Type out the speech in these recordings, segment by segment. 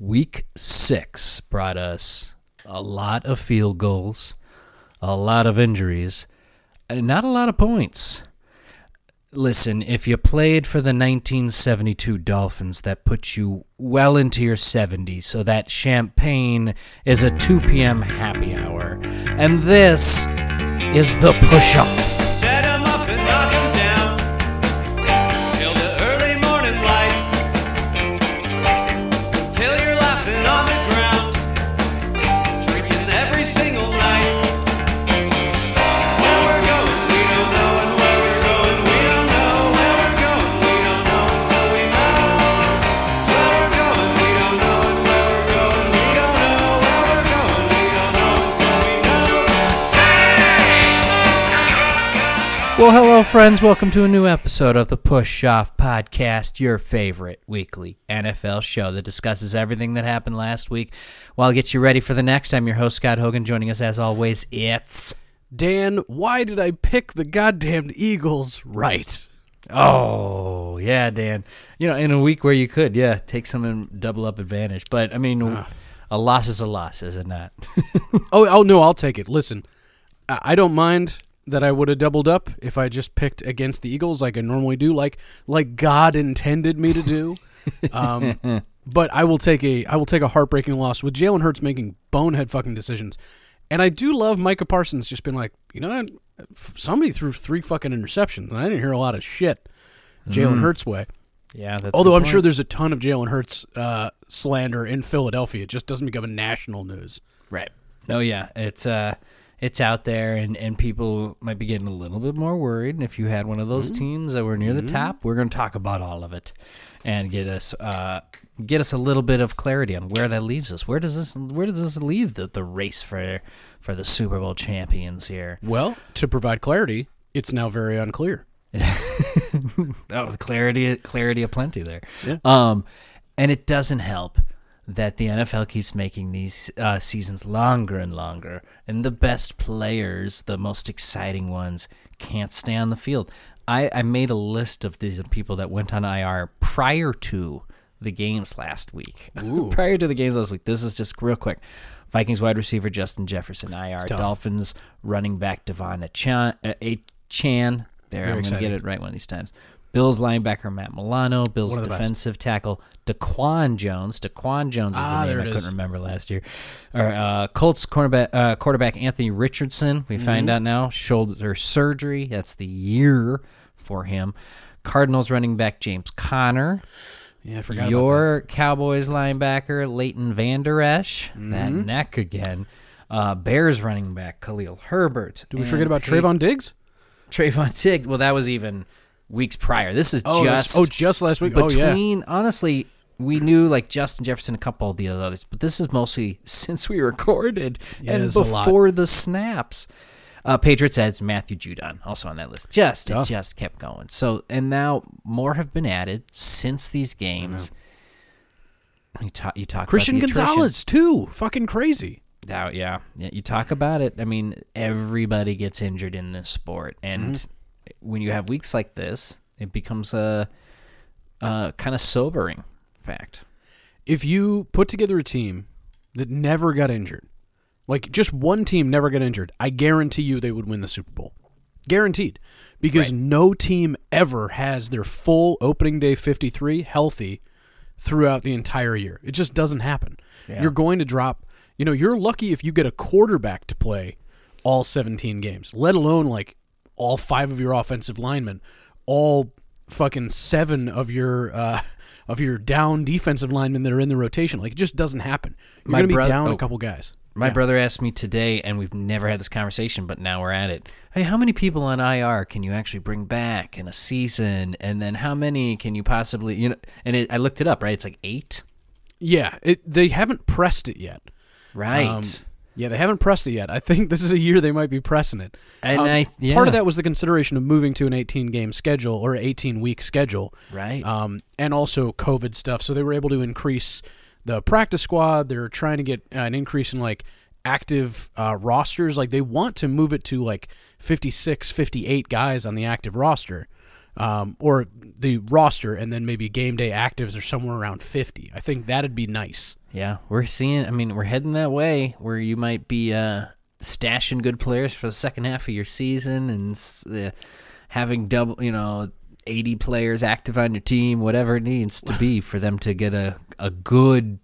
Week six brought us a lot of field goals, a lot of injuries, and not a lot of points. Listen, if you played for the 1972 Dolphins, that puts you well into your 70s, so that champagne is a 2 p.m. happy hour. And this is the push up. Well, hello, friends. Welcome to a new episode of the Push Off Podcast, your favorite weekly NFL show that discusses everything that happened last week while it gets you ready for the next. I'm your host, Scott Hogan. Joining us, as always, it's. Dan, why did I pick the goddamn Eagles right? Oh, yeah, Dan. You know, in a week where you could, yeah, take some double up advantage. But, I mean, ah. a loss is a loss, is it not? Oh, oh no, I'll take it. Listen, I, I don't mind that I would have doubled up if I just picked against the Eagles like I normally do, like like God intended me to do. um, but I will take a I will take a heartbreaking loss with Jalen Hurts making bonehead fucking decisions. And I do love Micah Parsons just been like, you know, somebody threw three fucking interceptions, and I didn't hear a lot of shit Jalen Hurts way. yeah, that's Although I'm sure there's a ton of Jalen Hurts uh, slander in Philadelphia, it just doesn't become a national news. Right. Oh yeah, it's uh it's out there and and people might be getting a little bit more worried. And if you had one of those teams that were near the top, we're going to talk about all of it and get us uh get us a little bit of clarity on where that leaves us. Where does this where does this leave the the race for for the Super Bowl champions here? Well, to provide clarity, it's now very unclear. Oh, clarity, clarity aplenty there. Yeah. Um, and it doesn't help that the NFL keeps making these uh, seasons longer and longer, and the best players, the most exciting ones, can't stay on the field. I, I made a list of these people that went on IR prior to the games last week. prior to the games last week. This is just real quick. Vikings wide receiver Justin Jefferson IR. Dolphins running back Devon Achan. Uh, Achan. There, I'm going to get it right one of these times. Bills linebacker Matt Milano, Bills the best. defensive tackle Daquan Jones. Daquan Jones is Ah, the name I couldn't is. remember last year. Or uh, Colts cornerback uh, quarterback Anthony Richardson. We Mm-hmm. find out now shoulder surgery. That's the year for him. Cardinals running back James Conner. Yeah, I forgot about Your Cowboys linebacker Leighton Vander Esch. That Mm-hmm. neck again. Uh, Bears running back Khalil Herbert. that. Did we forget about Trevon Diggs? Trevon Diggs. Well, that was even weeks prior. This is Oh, just oh, just last week. oh, yeah. between honestly we knew like Justin Jefferson a couple of the others but this is mostly since we recorded Yeah, and it's a lot. before the snaps uh, Patriots adds Matthew Judon also on that list just it just kept going so and now more have been added since these games you talk you talk Christian about the attrition. Gonzalez too. Fucking crazy. Oh, yeah. yeah. You talk about it. I mean, everybody gets injured in this sport. And Mm-hmm. When you have weeks like this, it becomes a, a kind of sobering fact. If you put together a team that never got injured, like just one team never got injured, I guarantee you they would win the Super Bowl. Guaranteed. Because Right. no team ever has their full opening day 53 healthy throughout the entire year. It just doesn't happen. Yeah. You're going to drop, you know, you're lucky if you get a quarterback to play all 17 games, let alone like all five of your offensive linemen, all fucking seven of your uh of your down defensive linemen that are in the rotation. Like it just doesn't happen. You're My going to be down oh. a couple guys. My Yeah. brother asked me today, and we've never had this conversation, but now we're at it. Hey, how many people on IR can you actually bring back in a season? And then how many can you possibly, you know? And it, I looked it up, right? It's like eight, Yeah, it, they haven't pressed it yet. right? Um, yeah, they haven't pressed it yet. I think this is a year they might be pressing it. And Um, I- part of that was the consideration of moving to an 18 game schedule or 18 week schedule, right. um, and also COVID stuff. So they were able to increase the practice squad. They're trying to get an increase in like active uh, rosters. Like they want to move it to like 56, 58 guys on the active roster. Um, or the roster, and then maybe game day actives are somewhere around fifty. I think that'd be nice. Yeah, we're seeing. I mean, we're heading that way where you might be uh, stashing good players for the second half of your season and uh, having double, you know, eighty players active on your team, whatever it needs to be for them to get a a good,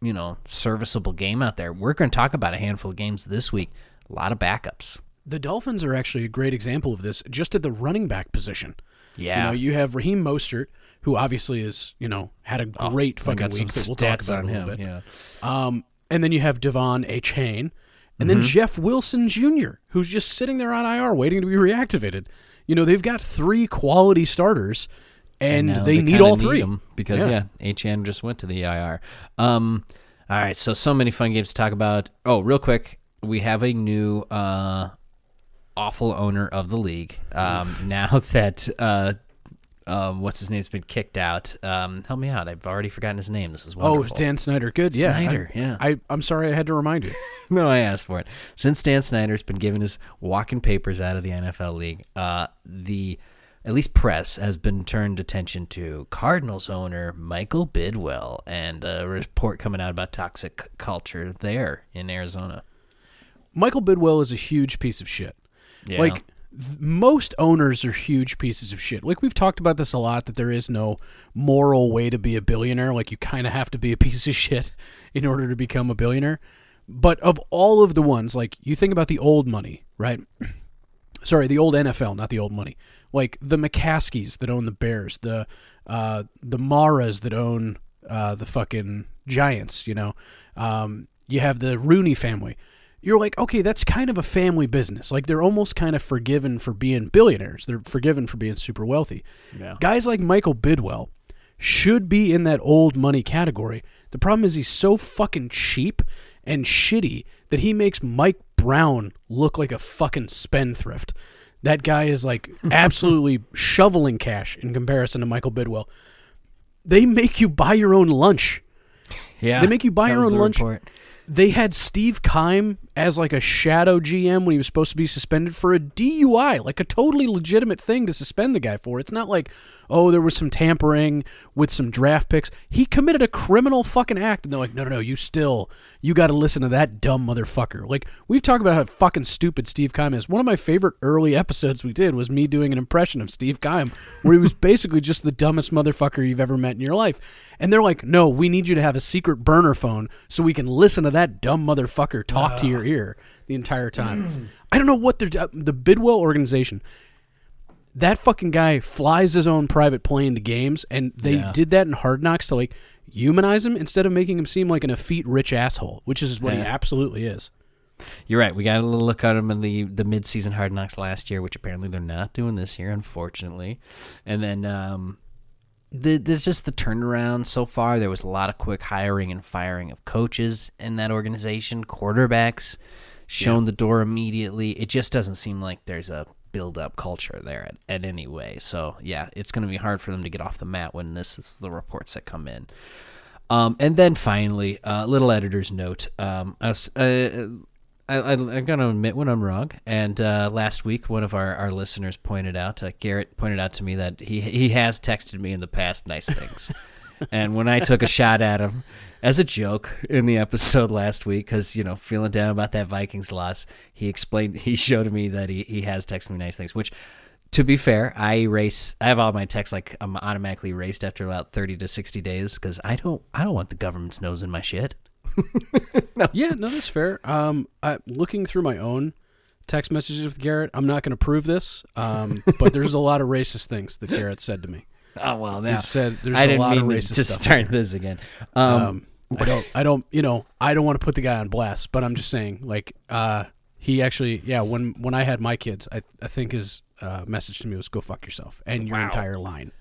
you know, serviceable game out there. We're going to talk about a handful of games this week. A lot of backups. The Dolphins are actually a great example of this, just at the running back position. Yeah. You know, you have Raheem Mostert, who obviously is, you know, had a great I fucking got week that we'll talk stats about on a little him. bit. Yeah. Um, and then you have Devon Achane, and Mm-hmm. then Jeff Wilson Jr., who's just sitting there on IR waiting to be reactivated. You know, they've got three quality starters, and, now they, need kinda all three. 'em because Yeah. yeah, Achane just went to the IR. Um, all right, so so many fun games to talk about. Oh, real quick, we have a new uh, awful owner of the league. Um, now that uh, um, what's his name's been kicked out. Um, help me out. I've already forgotten his name. This is wonderful. Oh. Dan Snyder, good. Yeah, Snyder, I, yeah. I, I'm sorry, I had to remind you. no, I asked for it. Since Dan Snyder's been given his walking papers out of the NFL league, uh, the at least press has been turned attention to Cardinals owner Michael Bidwill and a report coming out about toxic culture there in Arizona. Michael Bidwill is a huge piece of shit. Yeah. Like th- most owners are huge pieces of shit. Like we've talked about this a lot that there is no moral way to be a billionaire. Like you kind of have to be a piece of shit in order to become a billionaire. But of all of the ones, like you think about the old money, right? Sorry, the old NFL, not the old money. Like the McCaskeys that own the Bears, the uh, the Maras that own uh, the fucking Giants. You know, um, you have the Rooney family you're like, okay, that's kind of a family business. Like they're almost kind of forgiven for being billionaires. They're forgiven for being super wealthy. Yeah. Guys like Michael Bidwill should be in that old money category. The problem is he's so fucking cheap and shitty that he makes Mike Brown look like a fucking spendthrift. That guy is like absolutely shoveling cash in comparison to Michael Bidwill. They make you buy your own lunch. yeah, They make you buy your own lunch. report. They had Steve Keim as like a shadow GM when he was supposed to be suspended for a DUI, like a totally legitimate thing to suspend the guy for. It's not like, oh, there was some tampering with some draft picks. He committed a criminal fucking act, and they're like, no, no, no, you still, you got to listen to that dumb motherfucker. Like we've talked about how fucking stupid Steve Keim is. One of my favorite early episodes we did was me doing an impression of Steve Keim, where he was basically just the dumbest motherfucker you've ever met in your life. And they're like, no, we need you to have a secret burner phone so we can listen to that dumb motherfucker talk to ah. your ear the entire time. Mm. I don't know what they're uh, the Bidwill organization. That fucking guy flies his own private plane to games, and they Yeah. did that in Hard Knocks to like humanize him instead of making him seem like an effete rich asshole, which is what he absolutely is. You're right. We got a little look at him in the the mid season Hard Knocks last year, which apparently they're not doing this year, unfortunately. And then um, the, there's just the turnaround so far. There was a lot of quick hiring and firing of coaches in that organization, quarterbacks shown the door immediately. It just doesn't seem like there's a build up culture there at, at any way. So yeah, it's going to be hard for them to get off the mat when this is the reports that come in. Um, and then finally, a uh, little editor's note. Um, uh, I, I, I'm going to admit when I'm wrong. And uh, last week, one of our, our listeners pointed out, uh, Garrett pointed out to me that he he has texted me in the past nice things. and when I took a shot at him as a joke in the episode last week, because you know feeling down about that Vikings loss, he explained he showed me that he he has texted me nice things, which. To be fair, I erase. I have all my texts like I'm automatically erased after about thirty to sixty days because I don't. I don't want the government's nose in my shit. Yeah, no, that's fair. Um, I, looking through my own text messages with Garrett, I'm not going to prove this, um, but there's a lot of racist things that Garrett said to me. Oh well, He said there's I a didn't lot of mean racist to start this again. Um, Um, I don't, I don't, you know, I don't want to put the guy on blast, but I'm just saying, like, uh, he actually, yeah, when when I had my kids, I I think his uh, message to me was "Go fuck yourself" and your Wow. entire line.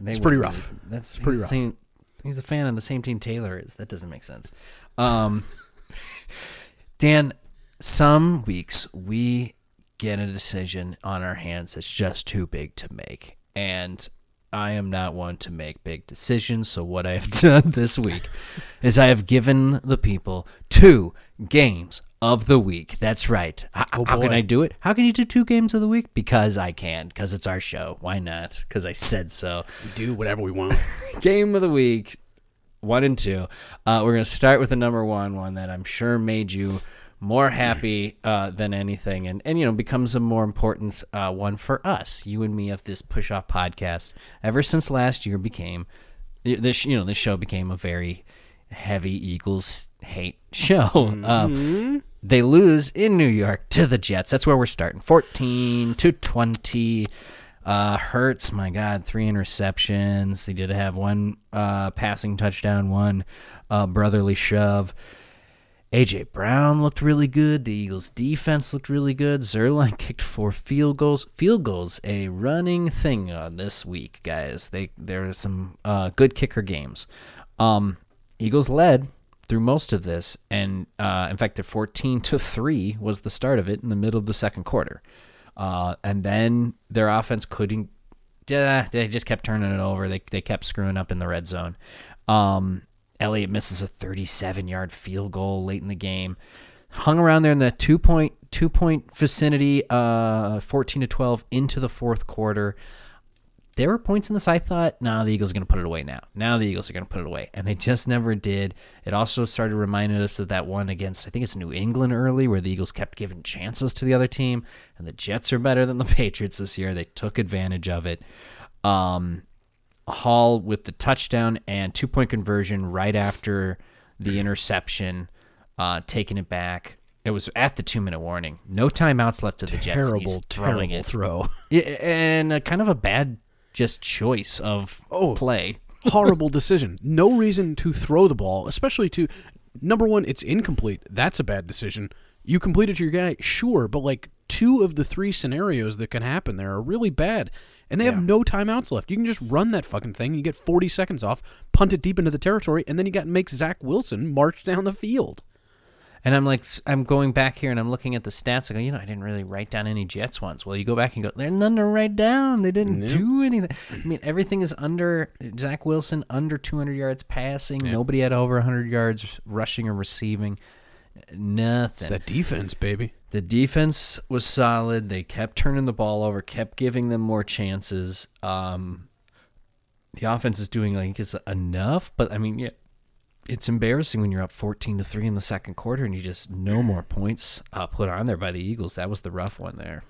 they it's pretty would- rough. That's pretty he's the rough. Same, he's a fan of the same team Taylor is. That doesn't make sense. Um, Dan, some weeks we get a decision on our hands that's just too big to make, and I am not one to make big decisions. So what I have done this week is I have given the people two games of the week. That's right. H- Oh, how can. I do it? How can you do two games of the week? Because I can. Because it's our show. Why not? Because I said so. We do whatever we want. Game of the week, one and two. Uh, we're gonna start with the number one one that I'm sure made you more happy uh, than anything, and and you know becomes a more important uh, one for us, you and me, of this push off podcast. Ever since last year became this, you know, this show became a very heavy Eagles hate show. Um, they lose in New York to the Jets. That's where we're starting. 14 to 20. Uh, Hurts, my God, three interceptions. He did have one uh, passing touchdown, one uh, brotherly shove. AJ Brown looked really good. The Eagles' defense looked really good. Zuerlein kicked four field goals. Field goals, a running thing uh, this week, guys. They there are some uh, good kicker games. Um, Eagles led through most of this, and uh, in fact, the fourteen to three was the start of it in the middle of the second quarter, uh, and then their offense couldn't. They just kept turning it over. They they kept screwing up in the red zone. Um, Elliott misses a 37 yard field goal late in the game. Hung around there in the two point two point vicinity, uh, 14 to 12 into the fourth quarter. There were points in this I thought, no, the Eagles are going to put it away now. Now the Eagles are going to put it away. And they just never did. It also started reminding us of that one against, I think it's New England early, where the Eagles kept giving chances to the other team. And the Jets are better than the Patriots this year. They took advantage of it. Um, Hall with the touchdown and two point conversion right after the interception, uh, taking it back. It was at the two minute warning. No timeouts left to the Jets. terrible, He's throwing terrible it. throw. Yeah, and a kind of a bad just choice of Oh. play. Horrible decision. No reason to throw the ball, especially to number one. It's incomplete. That's a bad decision. You completed to your guy, sure, but like two of the three scenarios that can happen there are really bad, and they Yeah. have no timeouts left. You can just run that fucking thing. You get forty seconds off, punt it deep into the territory, and then you got to make Zach Wilson march down the field. And I'm like, I'm going back here and I'm looking at the stats. I go, you know, I didn't really write down any Jets ones. Well, you go back and go, there's none to write down. They didn't Nope. do anything. I mean, everything is under Zach Wilson, under 200 yards passing. Nobody had over 100 yards rushing or receiving. Nothing. It's that defense, baby. The defense was solid. They kept turning the ball over, kept giving them more chances. Um, the offense is doing like it's enough, but I mean, yeah, it's embarrassing when you're up 14 to three in the second quarter and you just no more points uh, put on there by the Eagles. That was the rough one there.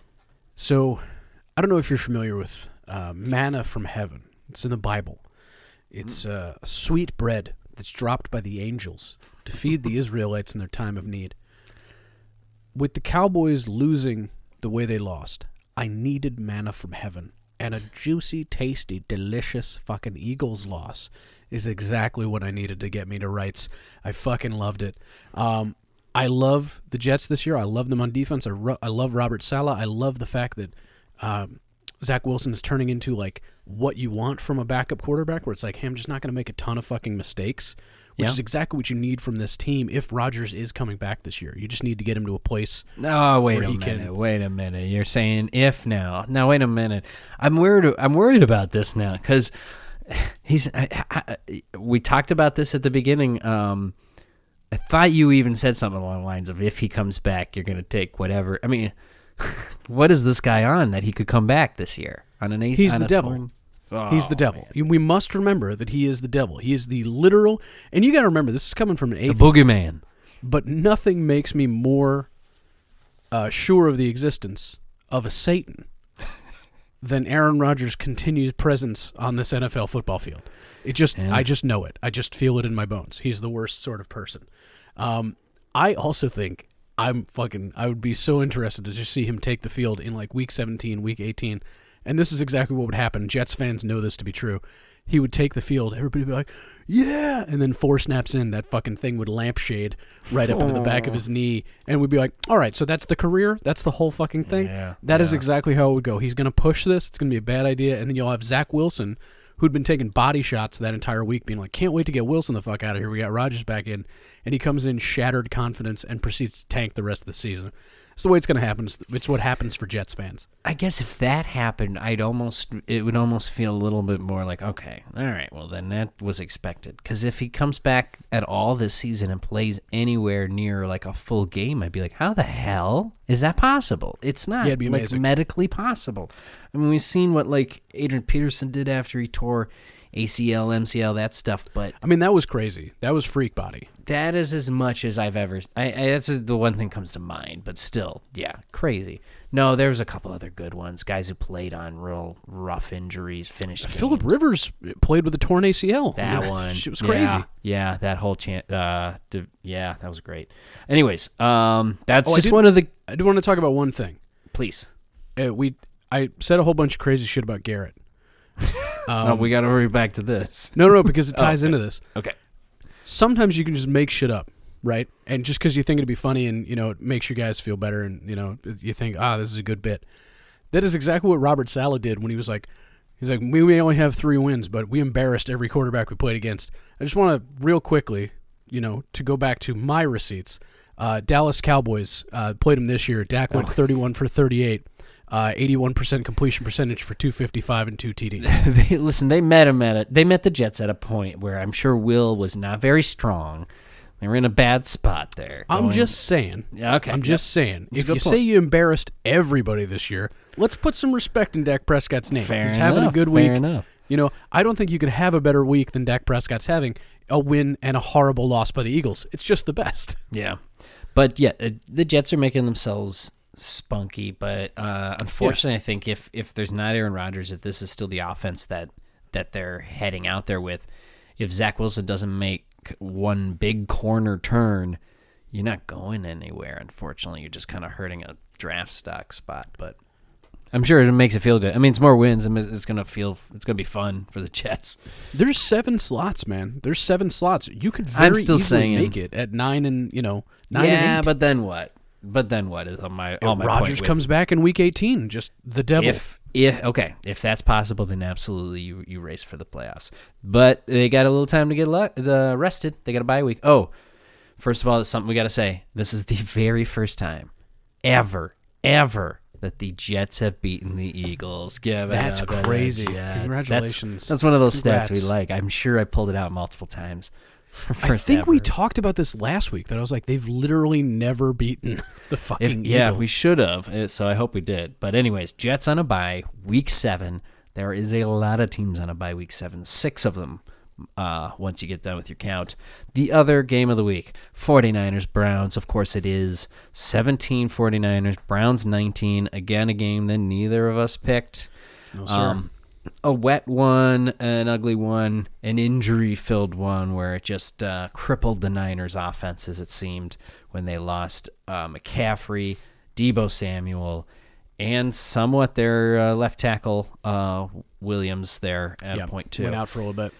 So, I don't know if you're familiar with uh, manna from heaven. It's in the Bible. It's uh, a sweet bread that's dropped by the angels to feed the Israelites in their time of need. With the Cowboys losing the way they lost, I needed manna from heaven. And a juicy, tasty, delicious fucking Eagles loss is exactly what I needed to get me to rights. I fucking loved it. Um, I love the Jets this year. I love them on defense. I, ro- I love Robert Saleh. I love the fact that um, Zach Wilson is turning into like what you want from a backup quarterback, where it's like, hey, I'm just not going to make a ton of fucking mistakes, which Yeah. is exactly what you need from this team if Rodgers is coming back this year. You just need to get him to a place. Oh, wait Where a he minute. can- Wait a minute. You're saying if now. Now, wait a minute. I'm worried. I'm worried about this now because he's. I, I, we talked about this at the beginning. Um, I thought you even said something along the lines of if he comes back, you're going to take whatever. I mean, what is this guy on that he could come back this year on an eight? He's the devil. torn- He's the Oh, devil. We must remember that he is the devil. He is the literal, and you got to remember this is coming from an atheist. The boogeyman. but nothing makes me more uh, sure of the existence of a Satan than Aaron Rodgers' continued presence on this NFL football field. It just. I just know it. I just feel it in my bones. He's the worst sort of person. Um, I also think I'm fucking. I would be so interested to just see him take the field in like week 17, week 18, and this is exactly what would happen. Jets fans know this to be true. He would take the field. Everybody would be like, "Yeah!" And then four snaps in, that fucking thing would lampshade right up into the back of his knee, and we'd be like, "All right, so that's the career. That's the whole fucking thing. Yeah, That is yeah. exactly how it would go. He's gonna push this. It's gonna be a bad idea, and then you'll have Zach Wilson, who'd been taking body shots that entire week, being like, "Can't wait to get Wilson the fuck out of here. We got Rodgers back in," and he comes in shattered confidence and proceeds to tank the rest of the season. It's the way it's going to happen. It's, it's what happens for Jets fans. I guess if that happened, I'd almost it would almost feel a little bit more like okay, all right, well then that was expected. Because if he comes back at all this season and plays anywhere near like a full game, I'd be like, how the hell is that possible? It's not Yeah, like medically possible. I mean, we've seen what like Adrian Peterson did after he tore ACL, MCL, that stuff, but I mean, that was crazy. That was freak body. That is as much as I've ever. I, I that's the one thing comes to mind, but still, yeah, crazy. No, there was a couple other good ones. Guys who played on real rough injuries, finished. Philip Rivers played with a torn ACL. That one, Shit was Yeah, crazy. Yeah, that whole chance. Uh, yeah, that was great. Anyways, um, that's Oh, just did- one of the. I do want to talk about one thing. Please, Uh, we I said a whole bunch of crazy shit about Garrett. oh, we got to hurry back to this. No, no, no, because it ties into this. Okay. Sometimes you can just make shit up, right? And just because you think it'd be funny and you know it makes you guys feel better, and you know you think, ah, this is a good bit. That is exactly what Robert Saleh did when he was like, he's like, we may only have three wins, but we embarrassed every quarterback we played against. I just want to real quickly, you know, to go back to my receipts. Uh, Dallas Cowboys uh, played them this year. Dak went 31 for 38, uh, 81% completion percentage for 255 and two TDs. they, listen, they met him at a, they met the Jets at a point where I'm sure Will was not very strong. They were in a bad spot there. I'm going- just saying. Yeah, okay. I'm just saying. A If you say you embarrassed everybody this year, let's put some respect in Dak Prescott's name. Fair He's having a enough, good fair week. enough. You know, I don't think you could have a better week than Dak Prescott's having a win and a horrible loss by the Eagles. It's just the best. Yeah, but yeah, uh, the Jets are making themselves spunky. But uh, unfortunately, I think if if there's not Aaron Rodgers, if this is still the offense that that they're heading out there with, if Zach Wilson doesn't make one big corner turn, you're not going anywhere. Unfortunately, you're just kind of hurting a draft stock spot. But I'm sure it makes it feel good. I mean, it's more wins. and It's gonna feel. It's gonna be fun for the Jets. There's seven slots, man. There's seven slots. You could very I'm still easily saying- make it at nine and you know nine yeah, but then what? But then what is on my all my with- comes back in week 18. Just the devil. If if okay, if that's possible, then absolutely you you race for the playoffs. But they got a little time to get lu- uh, rested. They got a bye week. Oh, first of all, it's something we got to say. This is the very first time ever, ever that the Jets have beaten the Eagles. Give That's the crazy. Jets. That's- Congratulations. That's, one of those stats we like. I'm sure I pulled it out multiple times. I think we talked about this last week. That I was like, they've literally never beaten the If, fucking yeah, we should have. uh, So I hope we did. But anyways, Jets on a bye, week seven. There is a lot of teams on a bye week seven. Six of them. Uh, once you get done with your count. The other game of the week, 49ers Browns. Of course it is 17 49ers, Browns 19. Again a game that neither of us picked. No, sir. Um, a wet one, an ugly one, an injury filled one where it just uh, crippled the Niners' offense, as it seemed, when they lost uh, McCaffrey, Deebo Samuel, and somewhat their uh, left tackle, uh, Williams, there at Yeah, point two. Went out for a little bit.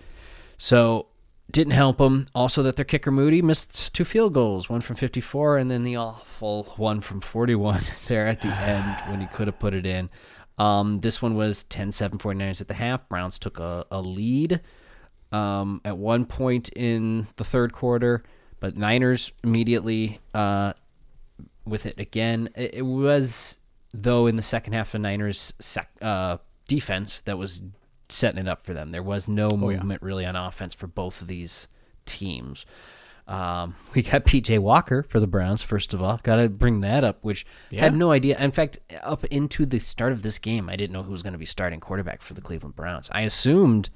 So didn't help them. Also, that their kicker Moody missed two field goals, one from 54, and then the awful one from 41 there at the end when he could have put it in. Um, this one was 10-7 49ers at the half. Browns took a, a lead um, at one point in the third quarter, but Niners immediately uh, with it again. It, it was though in the second half of Niners sec, uh, defense that was setting it up for them. There was no movement really on offense for both of these teams. Um, we got PJ Walker for the Browns. First of all, got to bring that up, which had no idea. In fact, up into the start of this game, I didn't know who was going to be starting quarterback for the Cleveland Browns. I assumed,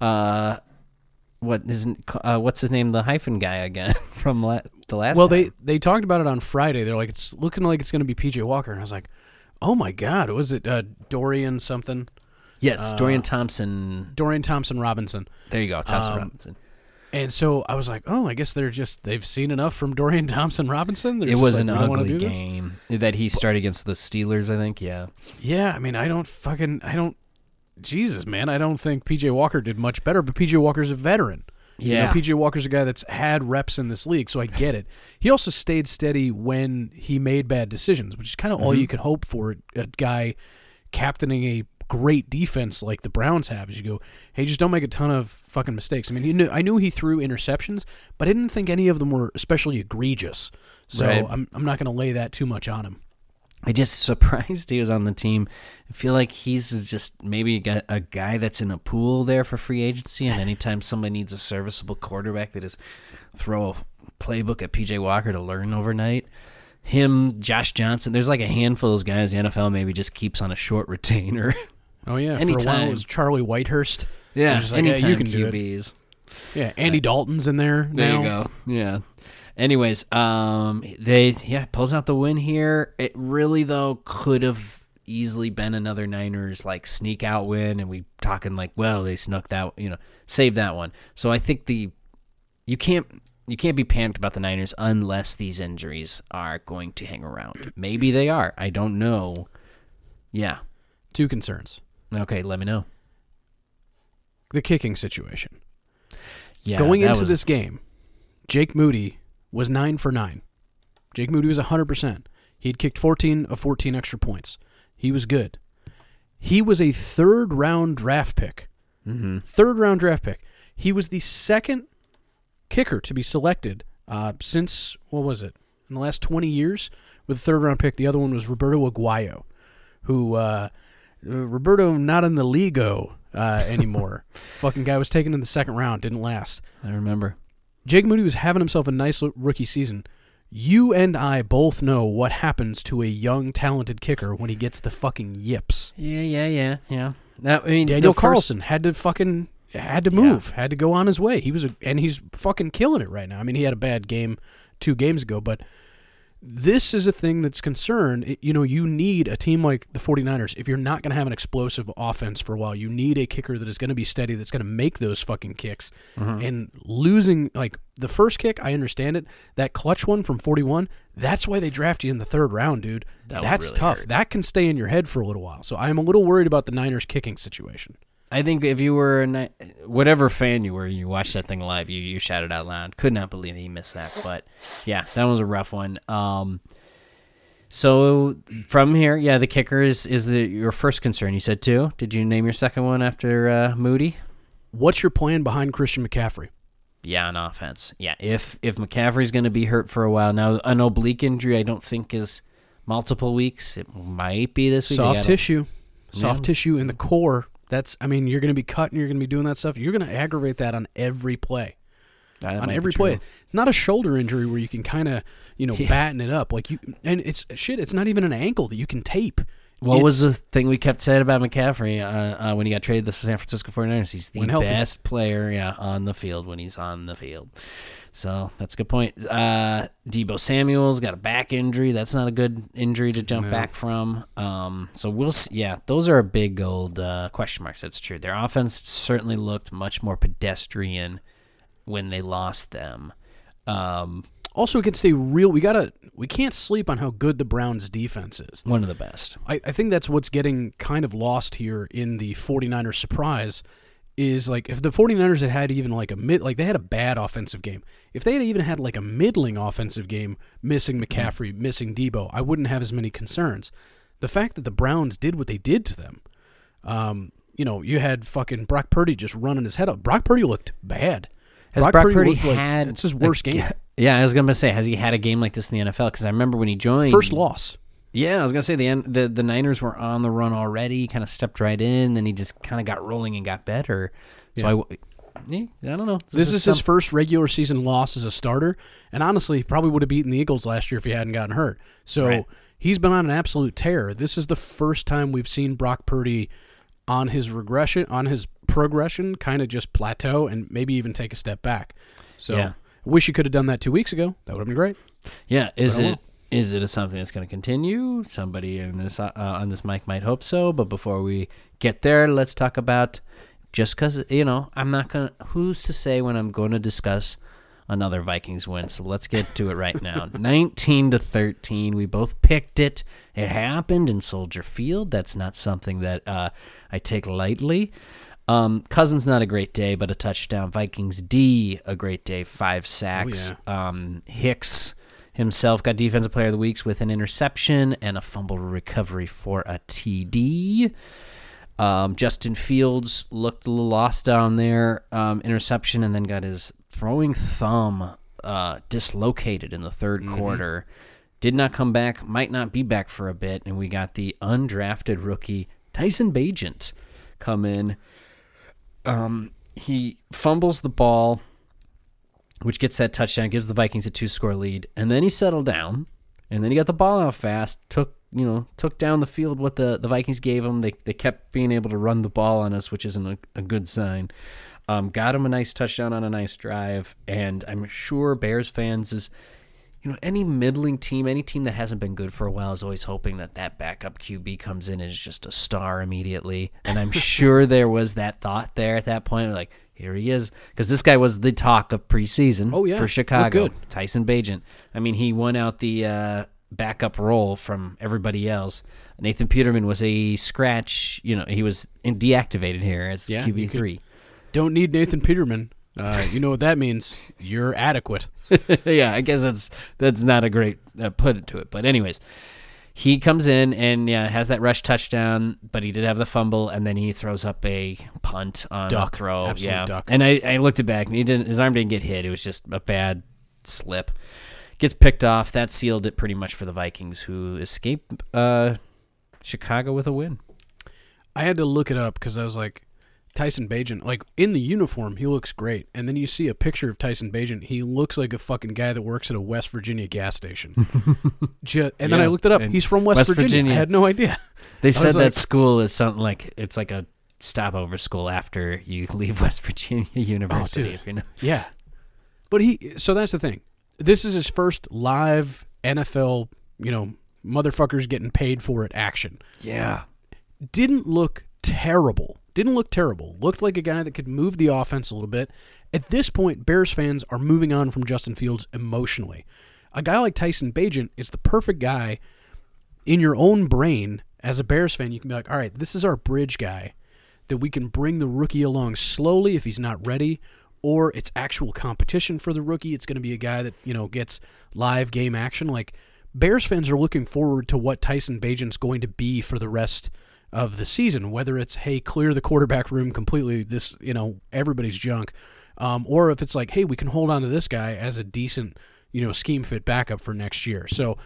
uh, what isn't uh, what's his name, the hyphen guy again from la- the last. Well, time. they they talked about it on Friday. They're like, it's looking like it's going to be PJ Walker, and I was like, oh my god, was it uh, Dorian something? yes, Dorian Thompson. Dorian Thompson Robinson. There you go, Thompson Um, Robinson. And so I was like, oh, I guess they're just they've seen enough from Dorian Thompson Robinson. They're It was like, an "We don't wanna ugly do this?" game that he started against the Steelers. I think. Yeah. Yeah, I mean, I don't fucking, I don't, Jesus, man, I don't think PJ Walker did much better. But PJ Walker's a veteran. You know, Yeah. PJ Walker's a guy that's had reps in this league, so I get it. He also stayed steady when he made bad decisions, which is kind of all mm-hmm. you can hope for a guy captaining a great defense like the Browns have. Is you go, hey, just don't make a ton of fucking mistakes. I mean, he knew, I knew he threw interceptions, but I didn't think any of them were especially egregious. So Right. I'm I'm not going to lay that too much on him. I just surprised he was on the team. I feel like he's just maybe a guy, a guy that's in a pool there for free agency, and anytime somebody needs a serviceable quarterback, they just throw a playbook at PJ Walker to learn overnight. Him, Josh Johnson, there's like a handful of those guys the NFL maybe just keeps on a short retainer. Oh yeah, for a while it was Charlie Whitehurst. yeah, like, anytime you can. QBs. Yeah, Andy Dalton's in there There now. you go. Yeah. Anyways, um, they yeah pulls out the win here. It really though could have easily been another Niners like sneak out win, and we talking like, well, they snuck that, you know, save that one. So I think the you can't you can't be panicked about the Niners unless these injuries are going to hang around. Maybe they are. I don't know. Yeah. Two concerns: Okay. Let me know. the kicking situation. Yeah. Going into was- this game, Jake Moody was nine for nine. Jake Moody was hundred percent. He had kicked fourteen of fourteen extra points. He was good. He was a third round draft pick. Mhm. Third round draft pick. He was the second kicker to be selected uh, since what was it in the last twenty years with a third round pick. The other one was Roberto Aguayo, who uh, uh, Roberto not in the Ligo uh, anymore. Fucking guy was taken in the second round, didn't last. I remember. Jake Moody was having himself a nice rookie season. You and I both know what happens to a young, talented kicker when he gets the fucking yips. Yeah. Yeah. Yeah. Yeah. That, I mean, Daniel the first- Carlson had to fucking had to move, had to go on his way. He was a, and he's fucking killing it right now. I mean, he had a bad game two games ago, but this is a thing that's concerned. You know, you need a team like the 49ers if you're not going to have an explosive offense for a while. You need a kicker that is going to be steady that's going to make those fucking kicks. Mm-hmm. And losing like the first kick, I understand it. That clutch one from 41, that's why they draft you in the third round, dude. That that's really tough. hurt. That can stay in your head for a little while. So I am a little worried about the Niners kicking situation. I think if you were a whatever fan you were, you watched that thing live, you you shouted out loud. Could not believe he missed that, but yeah, that was a rough one. Um, so from here, yeah, the kicker is is the your first concern. You said two. Did you name your second one after uh, Moody? What's your plan behind Christian McCaffrey? Yeah, on offense. Yeah, if if McCaffrey's going to be hurt for a while now, an oblique injury, I don't think is multiple weeks. It might be this week. Soft tissue, soft Yeah. tissue in the core. That's I mean, you're going to be cutting, you're going to be doing that stuff. You're going to aggravate that on every play. That on every play. It's not a shoulder injury where you can kind of, you know, Yeah. batten it up like you and it's shit, it's not even an ankle that you can tape. What was the thing we kept saying about McCaffrey uh, uh, when he got traded to the San Francisco 49ers? He's the best player yeah, on the field when he's on the field. So that's a good point. Uh, Deebo Samuel's got a back injury. That's not a good injury to jump No. back from. Um, so we'll see. Yeah, those are big old uh, question marks. That's true. Their offense certainly looked much more pedestrian when they lost them. Um, Also against a real we got to we can't sleep on how good the Browns defense is. one of the best. I, I think that's what's getting kind of lost here in the 49ers surprise is like if the 49ers had had even like a mid like they had a bad offensive game if they had even had like a middling offensive game missing mccaffrey missing deebo i wouldn't have as many concerns the fact that the browns did what they did to them um, you know you had fucking brock purdy just running his head up brock purdy looked bad Has Brock, Purdy looked like- had it's his worst ga- game Yeah, I was gonna say, has he had a game like this in the NFL? Because I remember when he joined, first loss Yeah, I was gonna say the the the Niners were on the run already, kind of stepped right in, then he just kind of got rolling and got better. So Yeah. I, yeah, I don't know. This, is, his some- first regular season loss as a starter, and honestly, he probably would have beaten the Eagles last year if he hadn't gotten hurt. So Right. he's been on an absolute tear. This is the first time we've seen Brock Purdy on his regression, on his progression, kind of just plateau and maybe even take a step back. So Yeah. I wish you could have done that two weeks ago. That would have been great. Yeah, is it is it something that's going to continue? Somebody in this uh, on this mic might hope so, but before we get there, let's talk about just because you know I'm not gonna. Who's to say when I'm going to discuss another Vikings win? So let's get to it right now. 19 to 13. We both picked it. It happened in Soldier Field. That's not something that uh, I take lightly. Um, Cousins not a great day, but a touchdown. Vikings D a great day, five sacks. Um, Hicks himself got defensive player of the weeks with an interception and a fumble recovery for a TD. Um, Justin Fields looked a little lost down there, um, interception, and then got his throwing thumb uh, dislocated in the 3rd quarter. did not come back, might not be back for a bit, and we got the undrafted rookie Tyson Bagent come in. Um, he fumbles the ball, which gets that touchdown, gives the Vikings a two score lead, and then he settled down, and then he got the ball out fast, took you know took down the field what the, the Vikings gave him. They they kept being able to run the ball on us, which isn't a, a good sign. Um, got him a nice touchdown on a nice drive, and I'm sure Bears fans is you know, any middling team, any team that hasn't been good for a while is always hoping that that backup QB comes in and is just a star immediately. And I'm sure there was that thought there at that point, like, here he is. Because this guy was the talk of preseason Oh, yeah. for Chicago. good. Tyson Bagent. I mean, he won out the uh, backup role from everybody else. Nathan Peterman was a scratch, you know, he was deactivated here as Yeah, QB3. Don't need Nathan Peterman. Uh, you know what that means? You're adequate. yeah, I guess that's that's not a great uh, put to it, but anyways, he comes in and yeah has that rush touchdown, but he did have the fumble, and then he throws up a punt on Duck. a throw. Absolute yeah, duck. and I, I looked it back, and he didn't his arm didn't get hit; it was just a bad slip. Gets picked off. That sealed it pretty much for the Vikings, who escape uh, Chicago with a win. I had to look it up because I was like, Tyson Bagent, like in the uniform, he looks great. And then you see a picture of Tyson Bagent, he looks like a fucking guy that works at a West Virginia gas station. Ju- and then I looked it up. He's from West, West Virginia. Virginia. I had no idea. They said that like- school is something like it's like a stopover school after you leave West Virginia oh, University. dude. if you know. Yeah. But he, so that's the thing. This is his first live NFL, you know, motherfuckers getting paid for it action. Yeah. didn't look terrible. Didn't look terrible. Looked like a guy that could move the offense a little bit. At this point, Bears fans are moving on from Justin Fields emotionally. A guy like Tyson Bagent is the perfect guy in your own brain as a Bears fan. You can be like, all right, this is our bridge guy that we can bring the rookie along slowly if he's not ready, or it's actual competition for the rookie. It's going to be a guy that you know gets live game action. Like Bears fans are looking forward to what Tyson Bagent's going to be for the rest of the season. Whether it's hey, clear the quarterback room completely, this you know everybody's junk, um, or if it's like hey, we can hold on to this guy as a decent you know scheme fit backup for next year. So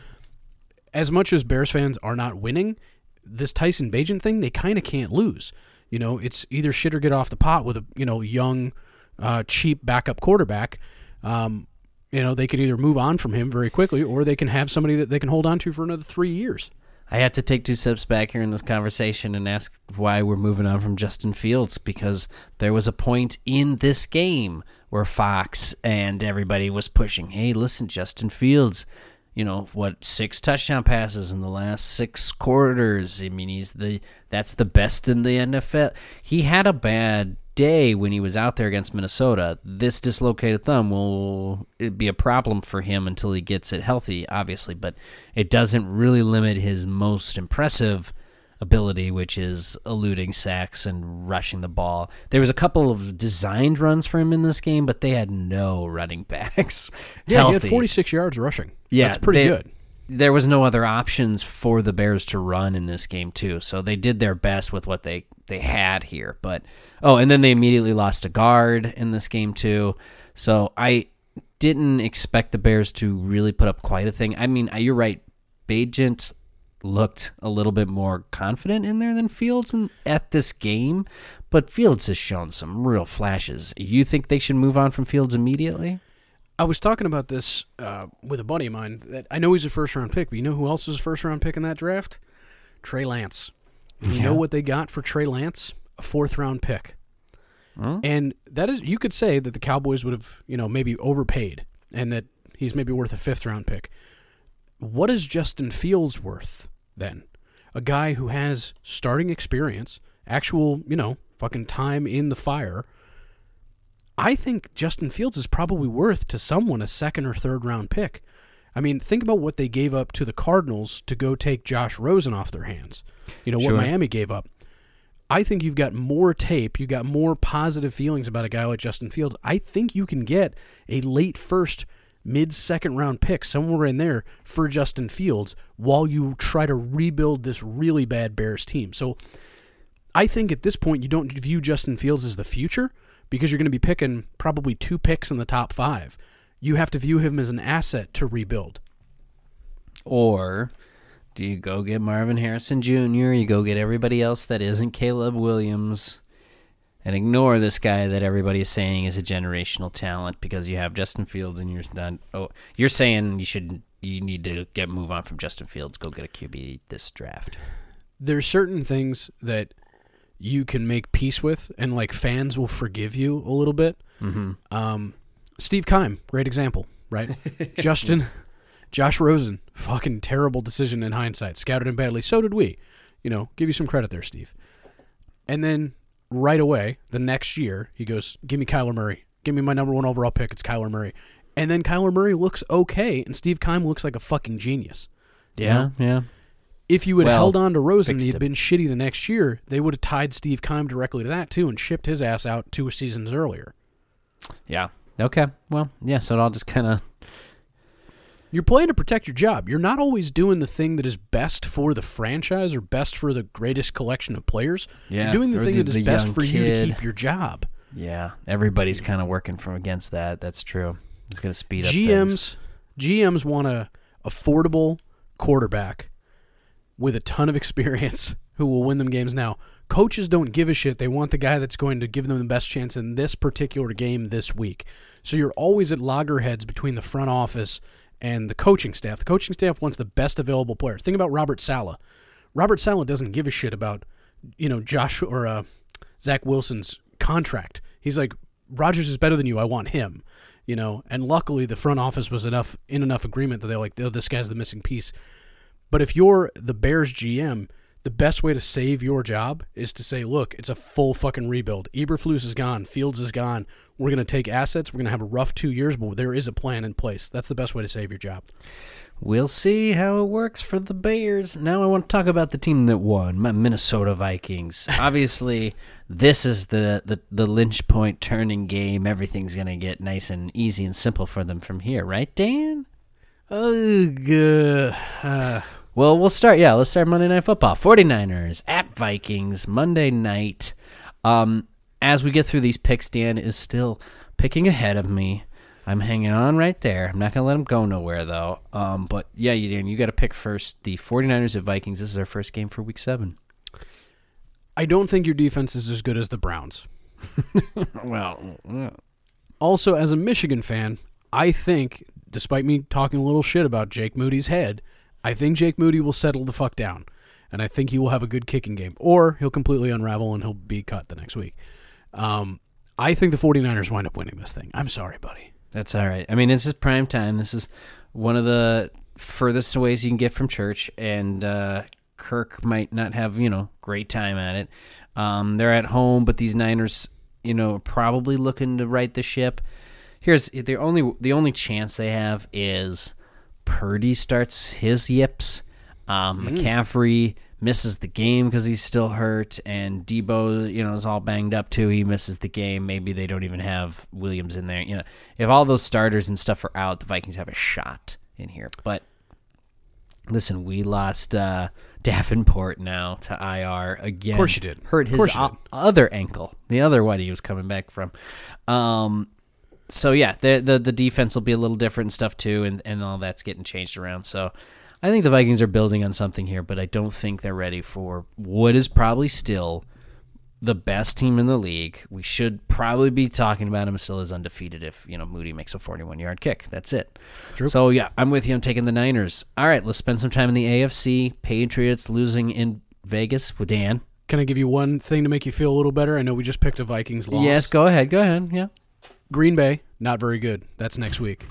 as much as Bears fans are not winning, this Tyson Bagent thing, they kind of can't lose. You know, it's either shit or get off the pot with a you know young, uh, cheap backup quarterback. Um, you know, they could either move on from him very quickly, or they can have somebody that they can hold on to for another three years. I have to take two steps back here in this conversation and ask why we're moving on from Justin Fields because there was a point in this game where Fox and everybody was pushing, hey, listen, Justin Fields, you know, what, six touchdown passes in the last six quarters. I mean, he's the that's the best in the NFL. He had a bad day when he was out there against Minnesota. This dislocated thumb will be a problem for him until he gets it healthy, obviously, but it doesn't really limit his most impressive ability, which is eluding sacks and rushing the ball. There was a couple of designed runs for him in this game, but they had no running backs. Yeah, he had 46 yards rushing. Yeah, that's pretty they- good. There was no other options for the Bears to run in this game too, so they did their best with what they they had here. But oh, and then they immediately lost a guard in this game too. So I didn't expect the Bears to really put up quite a thing. I mean, you're right. Bagent looked a little bit more confident in there than Fields in, at this game, but Fields has shown some real flashes. You think they should move on from Fields immediately? I was talking about this uh, with a buddy of mine. That I know he's a first round pick, but you know who else was a first round pick in that draft? Trey Lance. You Yeah. know what they got for Trey Lance? A fourth round pick. And that is, you could say that the Cowboys would have, you know, maybe overpaid, and that he's maybe worth a fifth round pick. What is Justin Fields worth then? A guy who has starting experience, actual, you know, fucking time in the fire. I think Justin Fields is probably worth to someone a second or third round pick. I mean, think about what they gave up to the Cardinals to go take Josh Rosen off their hands. You know, Sure. what Miami gave up. I think you've got more tape, you've got more positive feelings about a guy like Justin Fields. I think you can get a late first, mid second round pick somewhere in there for Justin Fields while you try to rebuild this really bad Bears team. So I think at this point you don't view Justin Fields as the future because you're going to be picking probably two picks in the top five. You have to view him as an asset to rebuild. Or do you go get Marvin Harrison Jr., you go get everybody else that isn't Caleb Williams, and ignore this guy that everybody is saying is a generational talent because you have Justin Fields and you're not. Oh, you're saying you should. You need to get move on from Justin Fields. Go get a QB this draft. There's certain things that you can make peace with, and like fans will forgive you a little bit. Mm-hmm. Um, Steve Keim, great example, right? Justin, Josh Rosen, fucking terrible decision in hindsight. Scouted him badly. So did we. You know, give you some credit there, Steve. And then right away, the next year, he goes, "Give me Kyler Murray. Give me my number one overall pick. It's Kyler Murray." And then Kyler Murray looks okay, and Steve Keim looks like a fucking genius. Yeah, yeah. If you had Well, held on to Rosen and he'd him. been shitty the next year, they would have tied Steve Keim directly to that too and shipped his ass out two seasons earlier. Yeah. Okay. Well, yeah. So it all just kind of. You're playing to protect your job. You're not always doing the thing that is best for the franchise or best for the greatest collection of players. Yeah, You're doing the thing the- that is best for you to keep your job. Yeah. Everybody's kind of working from against that. That's true. It's going to speed up GMs things. GMs want a affordable quarterback with a ton of experience who will win them games now. Coaches don't give a shit. They want the guy that's going to give them the best chance in this particular game this week. So you're always at loggerheads between the front office and the coaching staff. The coaching staff wants the best available player. Think about Robert Saleh. Robert Saleh doesn't give a shit about, you know, Josh or uh, Zach Wilson's contract. He's like, Rodgers is better than you. I want him. You know, and luckily the front office was enough in enough agreement that they're like, oh, this guy's the missing piece. But if you're the Bears GM, the best way to save your job is to say, look, it's a full fucking rebuild. Eberflus is gone. Fields is gone. We're going to take assets. We're going to have a rough two years, but there is a plan in place. That's the best way to save your job. We'll see how it works for the Bears. Now I want to talk about the team that won, my Minnesota Vikings. Obviously, this is the, the, the lynch point turning game. Everything's going to get nice and easy and simple for them from here, right, Dan? Ugh. Uh, Well, we'll start. Yeah, let's start Monday Night Football. 49ers at Vikings, Monday night. Um, as we get through these picks, Dan is still picking ahead of me. I'm hanging on right there. I'm not going to let him go nowhere, though. Um, but yeah, you, Dan, you got to pick first. The 49ers at Vikings. This is our first game for week seven. I don't think your defense is as good as the Browns. Well, uh, Also, as a Michigan fan, I think, despite me talking a little shit about Jake Moody's head, I think Jake Moody will settle the fuck down. And I think he will have a good kicking game. Or he'll completely unravel and he'll be cut the next week. Um, I think the 49ers wind up winning this thing. I'm sorry, buddy. That's all right. I mean, this is prime time. This is one of the furthest ways you can get from church, and uh, Kirk might not have you know great time at it. Um, they're at home, but these Niners, you know, are probably looking to right the ship. Here's the only the only chance they have is Purdy starts his yips. Um, McCaffrey misses the game because he's still hurt, and Deebo, you know, is all banged up too. He misses the game. Maybe they don't even have Williams in there. You know, if all those starters and stuff are out, the Vikings have a shot in here. But listen, we lost uh, Davenport now to IR again. Of course you did. Hurt his o- did. other ankle, the other one he was coming back from. Um, so yeah, the the the defense will be a little different and stuff too, and and all that's getting changed around. So I think the Vikings are building on something here, but I don't think they're ready for what is probably still the best team in the league. We should probably be talking about him still as undefeated if you know Moody makes a 41 yard kick. That's it. True. So yeah, I'm with you. I'm taking the Niners. All right, let's spend some time in the AFC. Patriots losing in Vegas with Dan. Can I give you one thing to make you feel a little better? I know we just picked a Vikings loss. Yes, go ahead. Go ahead. Yeah. Green Bay, not very good. That's next week.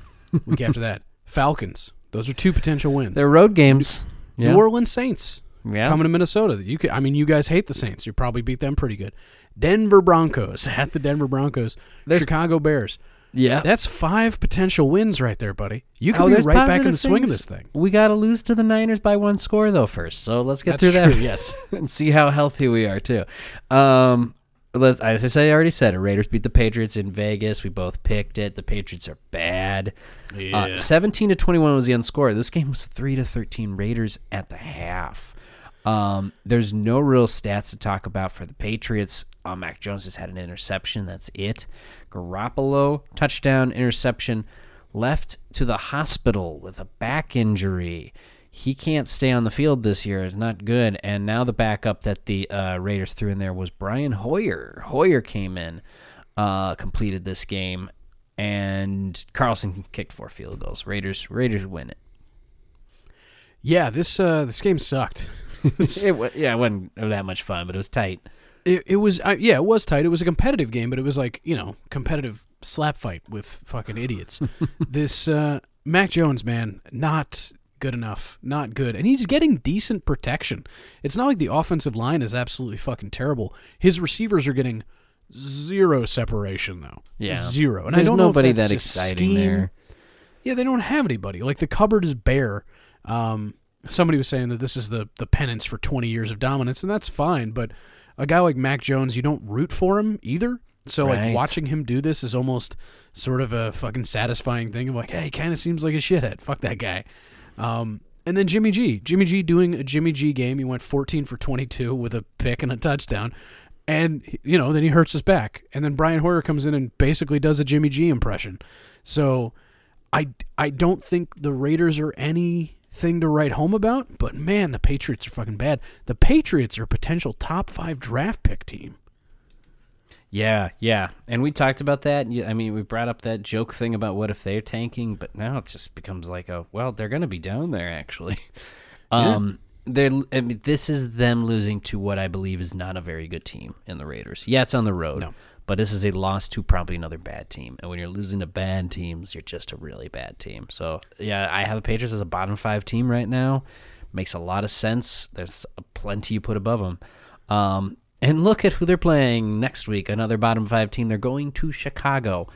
week after that. Falcons. Those are two potential wins. They're road games. Yeah. New Orleans Saints. yeah. coming to Minnesota. You could, I mean, you guys hate the Saints. You probably beat them pretty good. Denver Broncos at the Denver Broncos. There's- Chicago Bears. yeah. That's five potential wins right there, buddy. You could Oh, be right back in positive the swing of this thing. We got to lose to the Niners by one score though first. So let's get That's through that. yes. and see how healthy we are too. Um, let's, as I already said. Raiders beat the Patriots in Vegas. We both picked it. The Patriots are bad. Uh, Seventeen to twenty-one was the end score. This game was three to thirteen. Raiders at the half. Um, there's no real stats to talk about for the Patriots. Uh, Mac Jones has had an interception. That's it. Garoppolo touchdown interception. Left to the hospital with a back injury. He can't stay on the field this year. It's not good. And now the backup that the uh, Raiders threw in there was Brian Hoyer. Hoyer came in, uh, completed this game, and Carlson kicked four field goals. Raiders Raiders win it. Yeah, this uh, this game sucked. it yeah, it wasn't that much fun, but it was tight. It, it was uh, yeah, it was tight. It was a competitive game, but it was like you know competitive slap fight with fucking idiots. this uh, Mac Jones man, not good enough, not good, and he's getting decent protection. It's not like the offensive line is absolutely fucking terrible. His receivers are getting zero separation though. Yeah. zero. And There's I don't know if nobody that's that exciting scheme. there. Yeah, they don't have anybody. Like the cupboard is bare. Um, somebody was saying that this is the the penance for 20 years of dominance, and that's fine. But a guy like Mac Jones, you don't root for him either. So Right. like watching him do this is almost sort of a fucking satisfying thing of like, hey, he kind of seems like a shithead. Fuck that guy. Um, and then Jimmy G, Jimmy G doing a Jimmy G game. He went 14 for 22 with a pick and a touchdown. And you know, then he hurts his back, and then Brian Hoyer comes in and basically does a Jimmy G impression. So, I I don't think the Raiders are anything to write home about, but man, the Patriots are fucking bad. The Patriots are a potential top five draft pick team. Yeah, yeah. And we talked about that. I mean, we brought up that joke thing about what if they're tanking, but now it just becomes like a well, they're going to be down there actually. Um they're I mean, this is them losing to what I believe is not a very good team in the Raiders. Yeah, it's on the road. No. But this is a loss to probably another bad team. And when you're losing to bad teams, you're just a really bad team. So, yeah, I have the Patriots as a bottom 5 team right now. Makes a lot of sense. There's plenty you put above them. Um, and look at who they're playing next week. Another bottom five team. They're going to Chicago.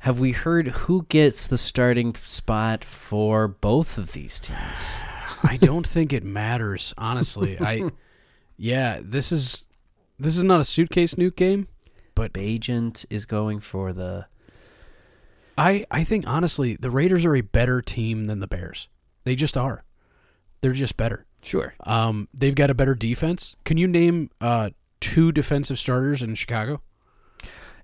Have we heard who gets the starting spot for both of these teams? I don't think it matters, honestly. I yeah, this is this is not a suitcase nuke game, but Bagent is going for the. I I think honestly the Raiders are a better team than the Bears. They just are. They're just better. Sure. Um, they've got a better defense. Can you name uh two defensive starters in Chicago?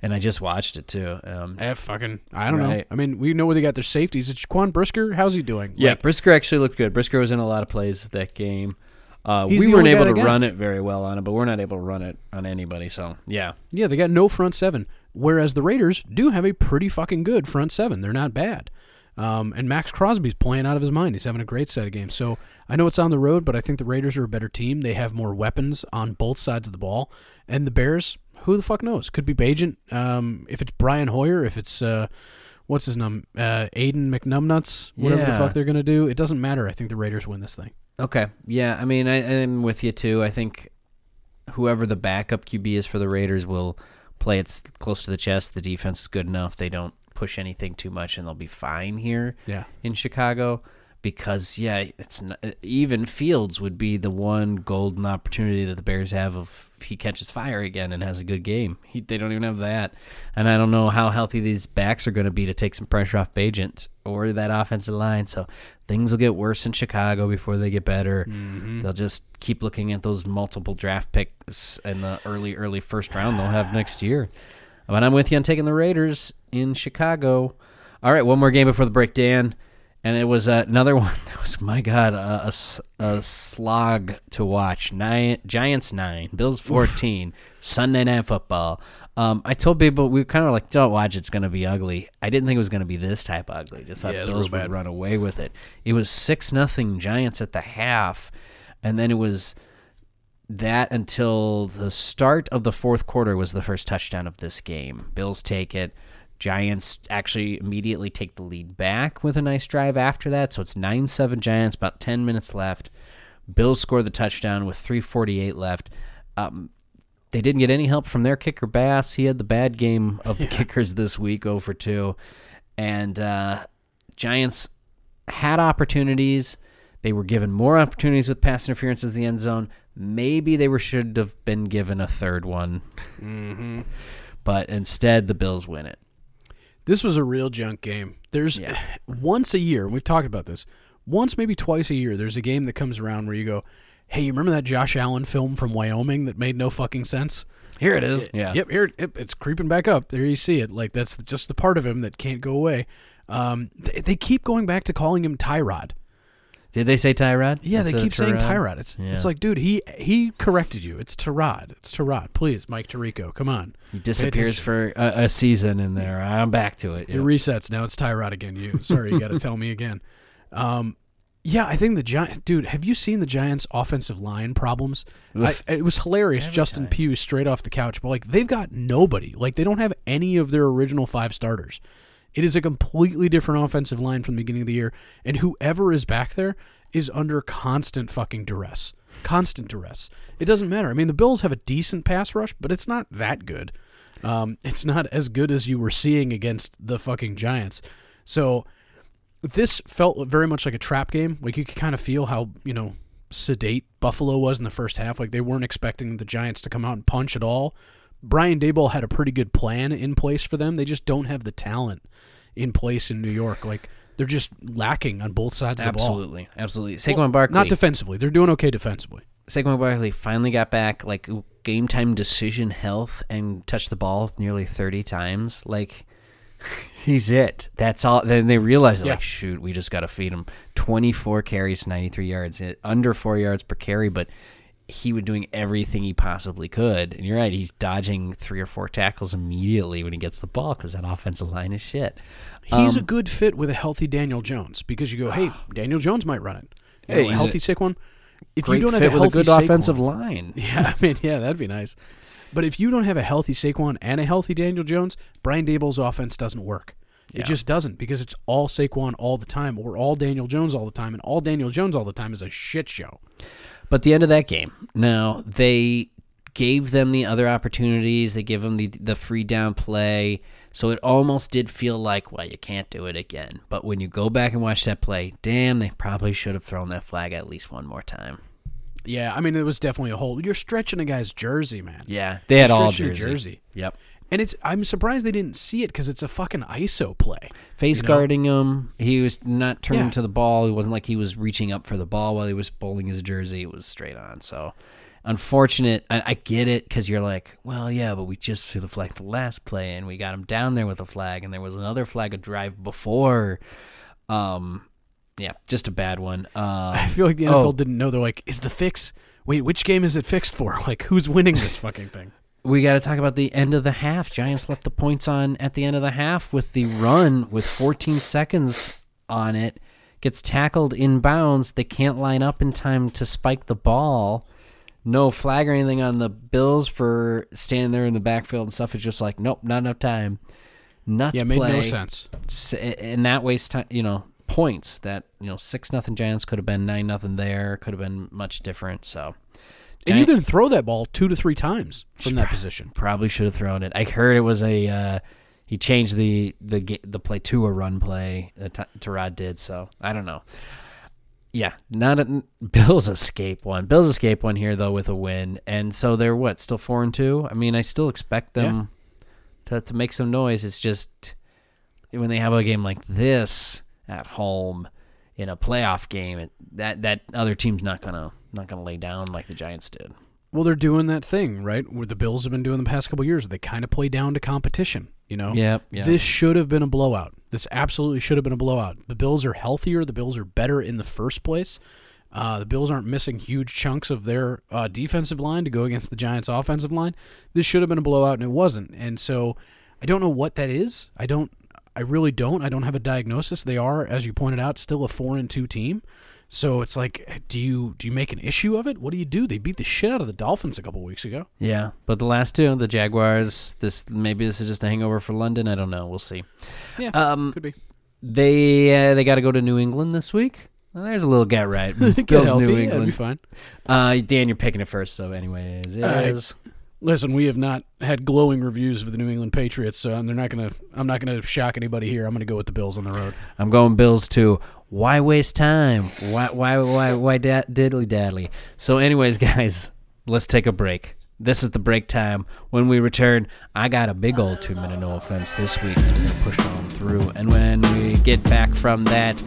And I just watched it too. Um, Eh, fucking, I don't know. I mean, we know where they got their safeties. It's Quan Brisker. How's he doing? yeah, Like, Brisker actually looked good. Brisker was in a lot of plays that game. Uh, we weren't able to got run it very well on it, but we're not able to run it on anybody. So yeah, yeah, they got no front seven. Whereas the Raiders do have a pretty fucking good front seven. They're not bad. Um, and Maxx Crosby's playing out of his mind. He's having a great set of games. So I know it's on the road, but I think the Raiders are a better team. They have more weapons on both sides of the ball. And the Bears, who the fuck knows? Could be Bagent. Um, if it's Brian Hoyer, if it's uh, what's his name, uh, Aiden McNumnuts, whatever the fuck they're gonna do, it doesn't matter. I think the Raiders win this thing. Okay. Yeah, I mean, I, I'm with you too. I think whoever the backup QB is for the Raiders will play it close to the chest. The defense is good enough. They don't push anything too much, and they'll be fine here Yeah. in Chicago. Because yeah, it's not, even Fields would be the one golden opportunity that the Bears have of if he catches fire again and has a good game. He, they don't even have that, and I don't know how healthy these backs are going to be to take some pressure off Bagent or that offensive line. So things will get worse in Chicago before they get better. Mm-hmm. They'll just keep looking at those multiple draft picks in the early, early first round they'll have next year. But I'm with you on taking the Raiders in Chicago. All right, one more game before the break, Dan. And it was uh, another one that was, my God, a slog to watch. Nine, Giants 9, Bills 14, Sunday Night Football. Um, I told people, we were kind of like, don't watch, it's going to be ugly. I didn't think it was going to be this type ugly. Just thought Yeah, Bills would run away with it. It was 6 nothing Giants at the half. And then it was that until the start of the fourth quarter was the first touchdown of this game. Bills take it. Giants actually immediately take the lead back with a nice drive after that. So it's 9 7 Giants, about 10 minutes left. Bills score the touchdown with 3.48 left. Um, they didn't get any help from their kicker, Bass. He had the bad game of the kickers this week, over 2. And uh, Giants had opportunities. They were given more opportunities with pass interference in the end zone. Maybe they were should have been given a third one. But instead, the Bills win it. This was a real junk game. There's Yeah. once a year, and we've talked about this, once maybe twice a year, there's a game that comes around where you go, hey, you remember that Josh Allen film from Wyoming that made no fucking sense? Here it is. Yeah. Yep, here yep, it's creeping back up. There you see it. Like that's just the part of him that can't go away. Um, they, they keep going back to calling him Tyrod. Did they say Tyrod? Yeah, they Instead of keep saying Tyrod? Tyrod. It's Yeah. it's like, dude, he he corrected you. It's Tyrod. It's Tyrod. Please, Mike Tirico, come on. He disappears for a, a season in there. I'm back to it. It Yep. resets now. It's Tyrod again. You sorry, you got to tell me again. Um, yeah, I think the Giant dude. Have you seen the Giants' offensive line problems? I, it was hilarious. Every Justin time. Pugh straight off the couch, but like they've got nobody. Like they don't have any of their original five starters. It is a completely different offensive line from the beginning of the year, and whoever is back there is under constant fucking duress. Constant duress. It doesn't matter. I mean, the Bills have a decent pass rush, but it's not that good. Um, it's not as good as you were seeing against the fucking Giants. So this felt very much like a trap game. Like you could kind of feel how you know sedate Buffalo was in the first half. Like they weren't expecting the Giants to come out and punch at all. Brian Daboll had a pretty good plan in place for them. They just don't have the talent in place in New York. Like they're just lacking on both sides of the ball. Absolutely, absolutely. Saquon Well, Barkley. Not defensively. They're doing okay defensively. Saquon Barkley finally got back like game time decision health and touched the ball nearly 30 times. Like he's it. That's all. Then they realized Yeah. like shoot, we just got to feed him 24 carries, 93 yards, eh, under 4 yards per carry, but he was doing everything he possibly could. And you're right, he's dodging three or four tackles immediately when he gets the ball cuz that offensive line is shit. He's Um, a good fit with a healthy Daniel Jones because you go, hey, Daniel Jones might run it. You Hey, know, a healthy a Saquon. If you don't have a with a healthy good Saquon, offensive line. Yeah, I mean, yeah, that'd be nice. But if you don't have a healthy Saquon and a healthy Daniel Jones, Brian Daboll's offense doesn't work. Yeah. It just doesn't because it's all Saquon all the time or all Daniel Jones all the time, and all Daniel Jones all the time is a shit show. But the end of that game, now they gave them the other opportunities. They give them the the free down play, so it almost did feel like, well, you can't do it again. But when you go back and watch that play, damn, they probably should have thrown that flag at least one more time. Yeah, I mean, it was definitely a hole. You're stretching a guy's jersey, man. Yeah, they had You're all jersey. jersey. Yep, And it's I'm surprised they didn't see it because it's a fucking ISO play. face You know? guarding him. He was not turning Yeah. to the ball. It wasn't like he was reaching up for the ball while he was pulling his jersey. It was straight on. So. Unfortunate. I, I get it because you're like, well, yeah, but we just threw the flag the last play and we got him down there with a flag, and there was another flag a drive before. Um, yeah, just a bad one. Um, I feel like the NFL oh. didn't know. They're like, is the fix? Wait, which game is it fixed for? Like, who's winning this fucking thing? we got to talk about the end of the half. Giants left the points on at the end of the half with the run with 14 seconds on it. Gets tackled in bounds. They can't line up in time to spike the ball. No flag or anything on the Bills for standing there in the backfield and stuff. It's just like, nope, not enough time. Nuts Yeah, made play. no sense. And that wastes time. You know, points that you know six nothing Giants could have been nine nothing there. Could have been much different. So. And you can throw that ball two to three times from that position. Probably should have thrown it. I heard it was a uh, he changed the the the play to a run play. Uh, T- Tyrod did so. I don't know. Yeah, not a, Bills escape one. Bills escape one here though with a win, and so they're what still four and two. I mean, I still expect them to to make some noise. It's just when they have a game like this at home in a playoff game, it, that that other team's not gonna not gonna lay down like the Giants did. Well, they're doing that thing, right? Where the Bills have been doing the past couple years. They kind of play down to competition, you know? Yep, yep. This should have been a blowout. This absolutely should have been a blowout. The Bills are healthier. The Bills are better in the first place. Uh, the Bills aren't missing huge chunks of their uh, defensive line to go against the Giants' offensive line. This should have been a blowout, and it wasn't. And so I don't know what that is. I don't. I really don't. I don't have a diagnosis. They are, as you pointed out, still a four and two team. So it's like, do you do you make an issue of it? What do you do? They beat the shit out of the Dolphins a couple weeks ago. Yeah, but the last two, the Jaguars. This maybe this is just a hangover for London. I don't know. We'll see. Yeah, Um, could be. they uh, they got to go to New England this week. Well, there's a little get right. Get Bills, healthy. New yeah, it'd be fine. Uh, Dan, you're picking it first, so anyways, it right. is. Listen, we have not had glowing reviews of the New England Patriots, so and they're not gonna. I'm not gonna shock anybody here. I'm gonna go with the Bills on the road. I'm going Bills too. Why waste time? Why why why why da- diddly daddly? So, anyways, guys, let's take a break. This is the break time. When we return, I got a big old two minute no offense this week. We're gonna push on through, and when we get back from that,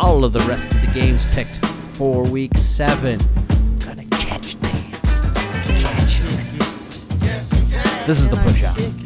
all of the rest of the games picked for week seven. Gonna catch them. Catch 'em. This is the push out.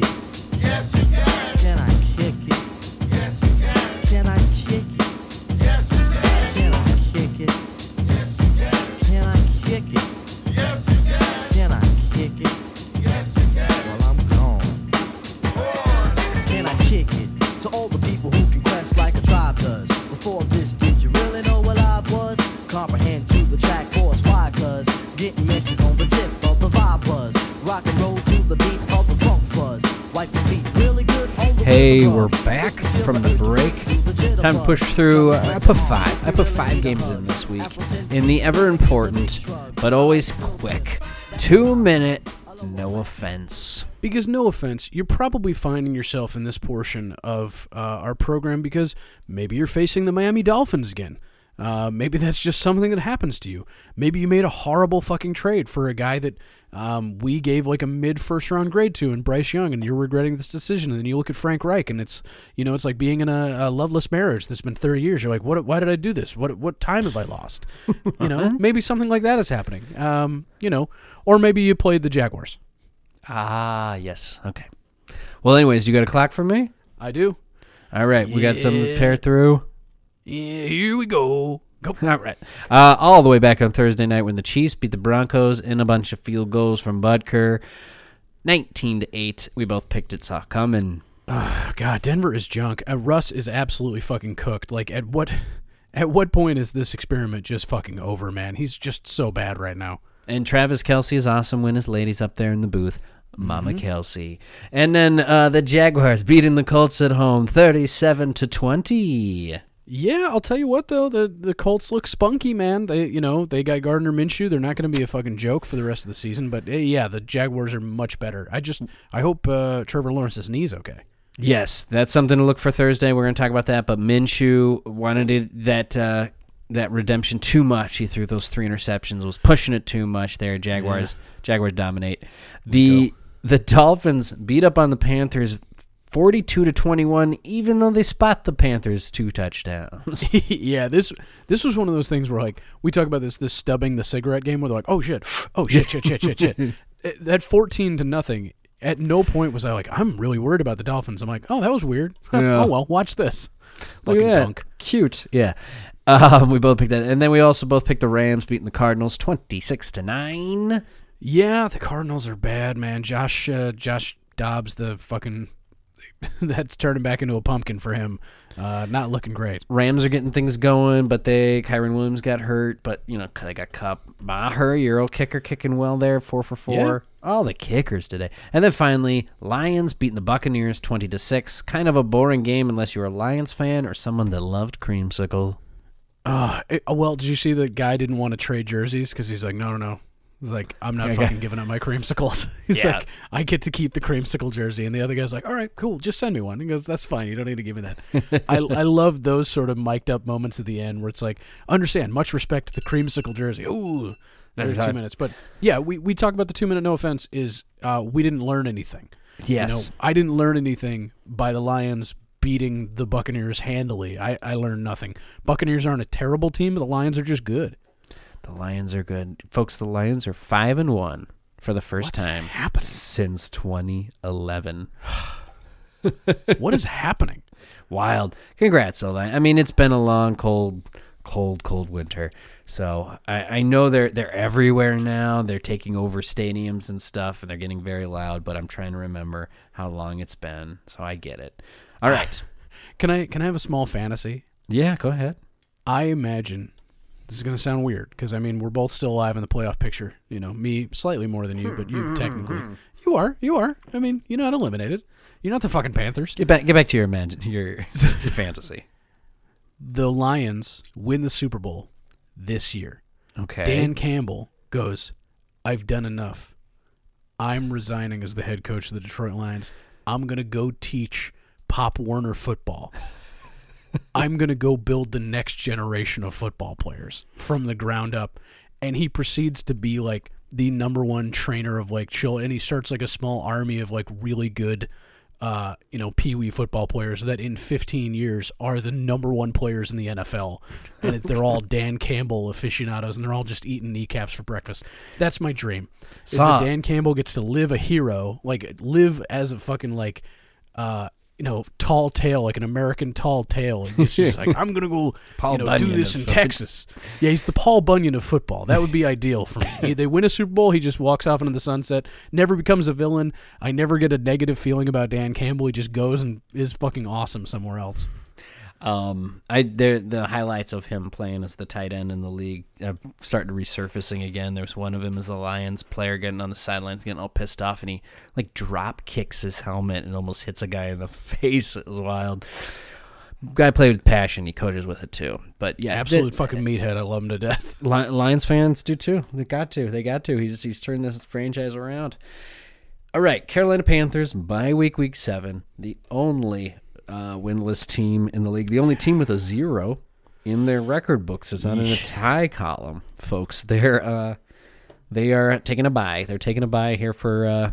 Time to push through. I put five. I put five games in this week in the ever important, but always quick, two minute. No offense. Because no offense, you're probably finding yourself in this portion of uh, our program because maybe you're facing the Miami Dolphins again. Uh, maybe that's just something that happens to you. Maybe you made a horrible fucking trade for a guy that um, we gave like a mid first round grade to and Bryce Young, and you're regretting this decision. And then you look at Frank Reich, and it's you know it's like being in a, a loveless marriage that's been 30 years. You're like, what? Why did I do this? What? What time have I lost? you know, maybe something like that is happening. Um, you know, or maybe you played the Jaguars. Ah, yes. Okay. Well, anyways, you got a clock for me? I do. All right, we got something to Yeah. pair through. Yeah, here we go. Go. All right. Uh, all the way back on Thursday night when the Chiefs beat the Broncos in a bunch of field goals from Butker. 19 to 8. We both picked it saw coming. Oh, God, Denver is junk. Uh, Russ is absolutely fucking cooked. Like at what at what point is this experiment just fucking over, man? He's just so bad right now. And Travis Kelce is awesome when his lady's up there in the booth. Mama Mm-hmm. Kelce. And then uh, the Jaguars beating the Colts at home 37 to 20. Yeah, I'll tell you what though, the the Colts look spunky, man. They you know, they got Gardner Minshew. They're not going to be a fucking joke for the rest of the season, but eh, yeah, the Jaguars are much better. I just I hope uh, Trevor Lawrence's knee's okay. Yes, that's something to look for Thursday. We're going to talk about that. But Minshew wanted it, that uh, that redemption too much. He threw those three interceptions. Was pushing it too much there. Jaguars Jaguars dominate. The the Dolphins beat up on the Panthers. 42 to 21 even though they spot the Panthers two touchdowns. yeah, this this was one of those things where like we talk about this this stubbing the cigarette game where they're like, oh shit, oh shit, shit, shit, shit, shit. Eh, That fourteen to nothing. At no point was I like, I'm really worried about the Dolphins. I'm like, oh, that was weird. Yeah. oh well, watch this. Look Fucking at that. Cute. Yeah. Um, we both picked that. And then we also both picked the Rams beating the Cardinals 26 to 9. Yeah, the Cardinals are bad, man. Josh uh, Josh Dobbs, the fucking that's turning back into a pumpkin for him. Uh, not looking great. Rams are getting things going, but they Kyren Williams got hurt, but you know they got Kupp Maher, Euro kicker kicking well there, four for four. All the kickers today, and then finally Lions beating the Buccaneers twenty to six. Kind of a boring game unless you're a Lions fan or someone that loved creamsicle. Uh, it- well, did you see the guy didn't want to trade jerseys because he's like, no, no, no. He's like, I'm not Yeah, fucking yeah. giving up my creamsicles. He's Yeah. like, I get to keep the creamsicle jersey, and the other guy's like, all right, cool, just send me one. He goes, that's fine. You don't need to give me that. I I love those sort of mic'd up moments at the end where it's like, understand, much respect to the creamsicle jersey. Ooh, That's two minutes, but yeah, we we talk about the two minute. No offense, is uh, we didn't learn anything. Yes, You know, I didn't learn anything by the Lions beating the Buccaneers handily. I, I learned nothing. Buccaneers aren't a terrible team, but the Lions are just good. The Lions are good, folks. The Lions are five and one for the first What's time happening? since 2011. What is happening? Wild. Congrats, Ola. I mean, it's been a long, cold, cold, cold winter. So I, I know they're they're everywhere now. They're taking over stadiums and stuff, and they're getting very loud. But I'm trying to remember how long it's been, so I get it. All right. Can I can I have a small fantasy? yeah, go ahead. I imagine this is going to sound weird because I mean we're both still alive in the playoff picture. You know, me slightly more than you, hmm, but you hmm, hmm, technically you are. You are. I mean, you're not eliminated. You're not the fucking Panthers. Get back. Get back to your imagine your, your fantasy. The Lions win the Super Bowl this year. Okay. Dan Campbell goes, I've done enough. I'm resigning as the head coach of the Detroit Lions. I'm going to go teach Pop Warner football. I'm going to go build the next generation of football players from the ground up. And he proceeds to be like the number one trainer of like chill. And he starts like a small army of like really good, uh, you know, pee wee football players that in 15 years are the number one players in the NFL. And it, they're all Dan Campbell aficionados and they're all just eating kneecaps for breakfast. That's my dream. Is that Dan Campbell gets to live a hero, like live as a fucking like, uh, you know, tall tale, like an American tall tale. And he's just like, I'm gonna go, Paul you know, Bunyan do this in sorts. Texas. Yeah, he's the Paul Bunyan of football. That would be ideal for me. They win a Super Bowl, he just walks off into the sunset, never becomes a villain. I never get a negative feeling about Dan Campbell. He just goes and is fucking awesome somewhere else. Um, I there the highlights of him playing as the tight end in the league have started resurfacing again. There's one of him as a Lions player getting on the sidelines, getting all pissed off, and he like drop kicks his helmet and almost hits a guy in the face. It was wild. Guy played with passion. He coaches with it too. But yeah, Absolute the- fucking meathead. I love him to death. Lions fans do too. They got to. They got to. He's he's turned this franchise around. All right, Carolina Panthers bye week week seven. The only uh, winless team in the league. The only team with a zero in their record books. It's not in a tie column, folks. They're uh, they are taking a bye. They're taking a bye here for uh,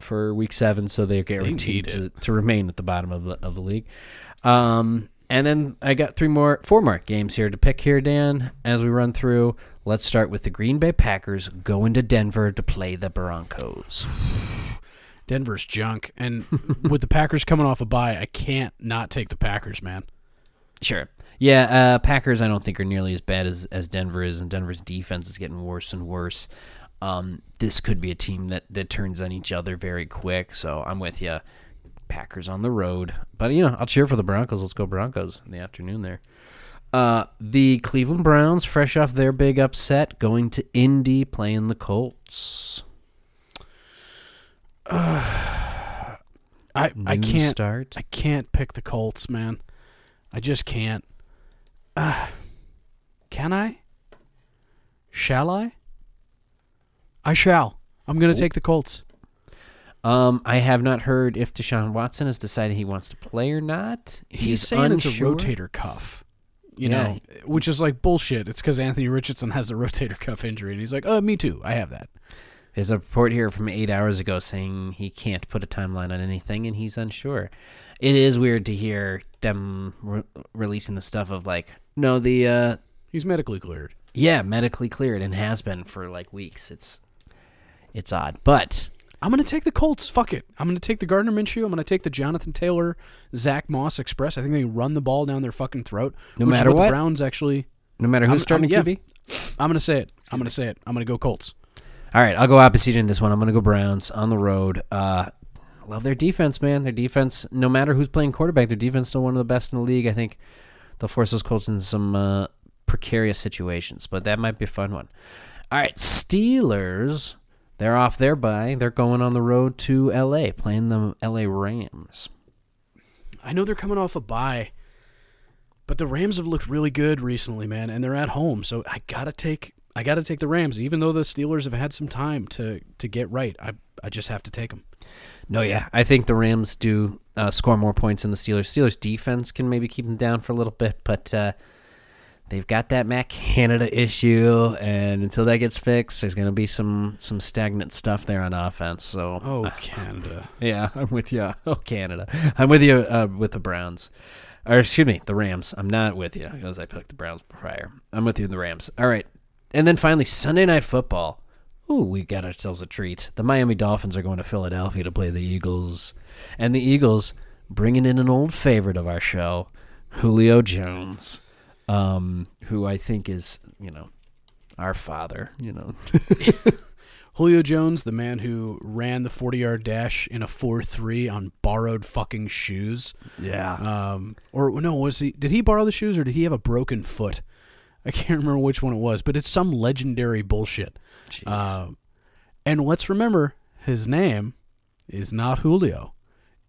for week seven, so they're guaranteed need to, to remain at the bottom of the of the league. Um, and then I got three more, four more games here to pick here, Dan. As we run through, let's start with the Green Bay Packers going to Denver to play the Broncos. Denver's junk. And with the Packers coming off a bye, I can't not take the Packers, man. Sure. Yeah, uh, Packers I don't think are nearly as bad as, as Denver is, and Denver's defense is getting worse and worse. Um, this could be a team that, that turns on each other very quick, so I'm with you. Packers on the road. But, you know, I'll cheer for the Broncos. Let's go Broncos in the afternoon there. Uh, the Cleveland Browns, fresh off their big upset, going to Indy playing the Colts. I I New can't start. I can't pick the Colts, man. I just can't. Uh, can I? Shall I? I shall. I'm going to take the Colts. Um, I have not heard if Deshaun Watson has decided he wants to play or not. He's, saying it's a rotator cuff. You Yeah. know, which is like bullshit. It's because Anthony Richardson has a rotator cuff injury, and he's like, "Oh, me too. I have that." There's a report here from eight hours ago saying he can't put a timeline on anything and he's unsure. It is weird to hear them re- releasing the stuff of like, no, the uh, He's medically cleared. yeah, medically cleared and has been for like weeks. It's it's odd, but I'm going to take the Colts. Fuck it. I'm going to take the Gardner Minshew. I'm going to take the Jonathan Taylor, Zach Moss Express. I think they run the ball down their fucking throat. No matter what, what? the Browns actually. no matter who's I'm- starting I'm- yeah. QB. I'm going to say it. I'm going to say it. I'm going to go Colts. All right, I'll go opposite in this one. I'm going to go Browns on the road. Uh, love their defense, man. Their defense, no matter who's playing quarterback, their defense is still one of the best in the league. I think they'll force those Colts into some uh, precarious situations, but that might be a fun one. All right, Steelers. They're off their bye. They're going on the road to L.A. playing the L.A. Rams. I know they're coming off a bye, but the Rams have looked really good recently, man, and they're at home, so I gotta take I gotta take the Rams, even though the Steelers have had some time to to get right. I I just have to take them. No, yeah, I think the Rams do uh, score more points than the Steelers. Steelers defense can maybe keep them down for a little bit, but uh, they've got that Matt Canada issue, and until that gets fixed, there's going to be some some stagnant stuff there on offense. So, Oh, Canada. yeah, I'm with you. Oh, Canada, I'm with you uh, with the Browns, or excuse me, the Rams. I'm not with you because I picked the Browns prior. I'm with you in the Rams. All right, and then finally Sunday Night Football. Ooh, we got ourselves a treat. The Miami Dolphins are going to Philadelphia to play the Eagles, and the Eagles bringing in an old favorite of our show, Julio Jones, um, who I think is you know our father. You know, Julio Jones, the man who ran the 40 yard dash in a 4 3 on borrowed fucking shoes. yeah. Um, or no, was he? Did he borrow the shoes or did he have a broken foot? I can't remember which one it was, but it's some legendary bullshit. Um, and let's remember his name is not Julio,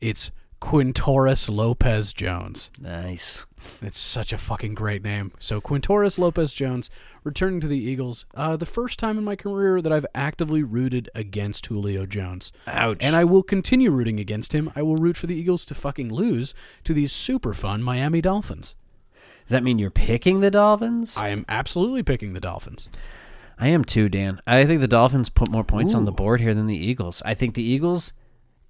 it's Quintorris Lopez Jones. nice. It's such a fucking great name. So Quintorris Lopez Jones returning to the Eagles. Uh, the first time in my career that I've actively rooted against Julio Jones. Ouch. And I will continue rooting against him. I will root for the Eagles to fucking lose to these super fun Miami Dolphins. Does that mean you're picking the Dolphins? I am absolutely picking the Dolphins. I am too, Dan. I think the Dolphins put more points on the board here than the Eagles. I think the Eagles'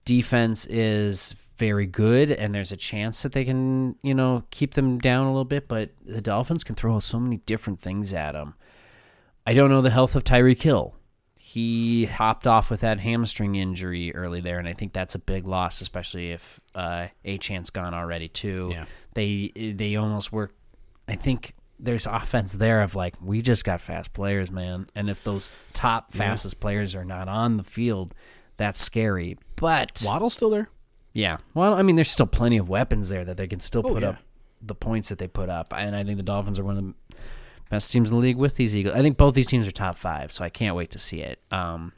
defense is very good, and there's a chance that they can, you know, keep them down a little bit. But the Dolphins can throw so many different things at them. I don't know the health of Tyreek Hill. He hopped off with that hamstring injury early there, and I think that's a big loss, especially if uh, Achane gone already too. Yeah. They they almost work. I think there's offense there of like we just got fast players, man, and if those top fastest players are not on the field, that's scary. But Waddle's still there? yeah, well, I mean, there's still plenty of weapons there that they can still Oh, put yeah. up the points that they put up, and I think the Dolphins are one of the best teams in the league with these Eagles. I think both these teams are top five, so I can't wait to see it. Um,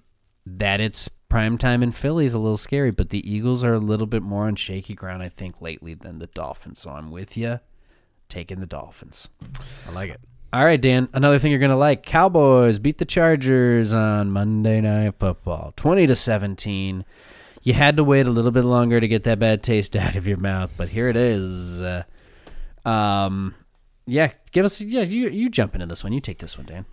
that it's prime time in Philly is a little scary, but the Eagles are a little bit more on shaky ground, I think, lately than the Dolphins. So I'm with you, taking the Dolphins. I like it. All right, Dan. Another thing you're gonna like: Cowboys beat the Chargers on Monday Night Football, twenty to seventeen. You had to wait a little bit longer to get that bad taste out of your mouth, but here it is. Uh, um, yeah, give us. Yeah, you you jump into this one. You take this one, Dan.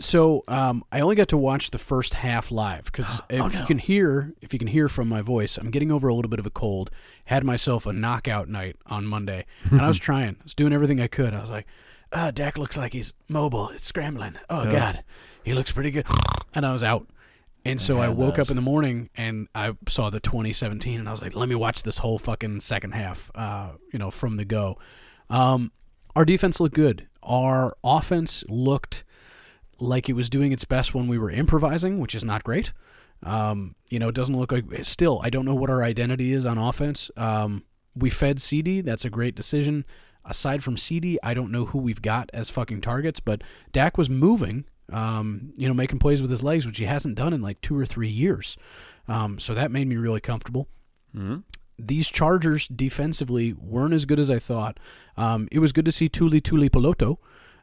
So um, I only got to watch the first half live because if you can hear, if you can hear from my voice, I'm getting over a little bit of a cold. Had myself a knockout night on Monday, and I was trying. I was doing everything I could. I was like, "Ah, Dak looks like he's mobile. It's scrambling. Oh God, he looks pretty good." And I was out. And so I woke those. up in the morning and I saw the 2017, and I was like, "Let me watch this whole fucking second half, uh, you know, from the go." Um, our defense looked good. Our offense looked like it was doing its best when we were improvising, which is not great. Um, you know, it doesn't look like. Still, I don't know what our identity is on offense. Um, we fed CD. That's a great decision. Aside from CD, I don't know who we've got as fucking targets, but Dak was moving. Um, you know, making plays with his legs, which he hasn't done in like two or three years. Um, so that made me really comfortable these Chargers defensively weren't as good as I thought. Um, it was good to see Tuli Tuli Peloto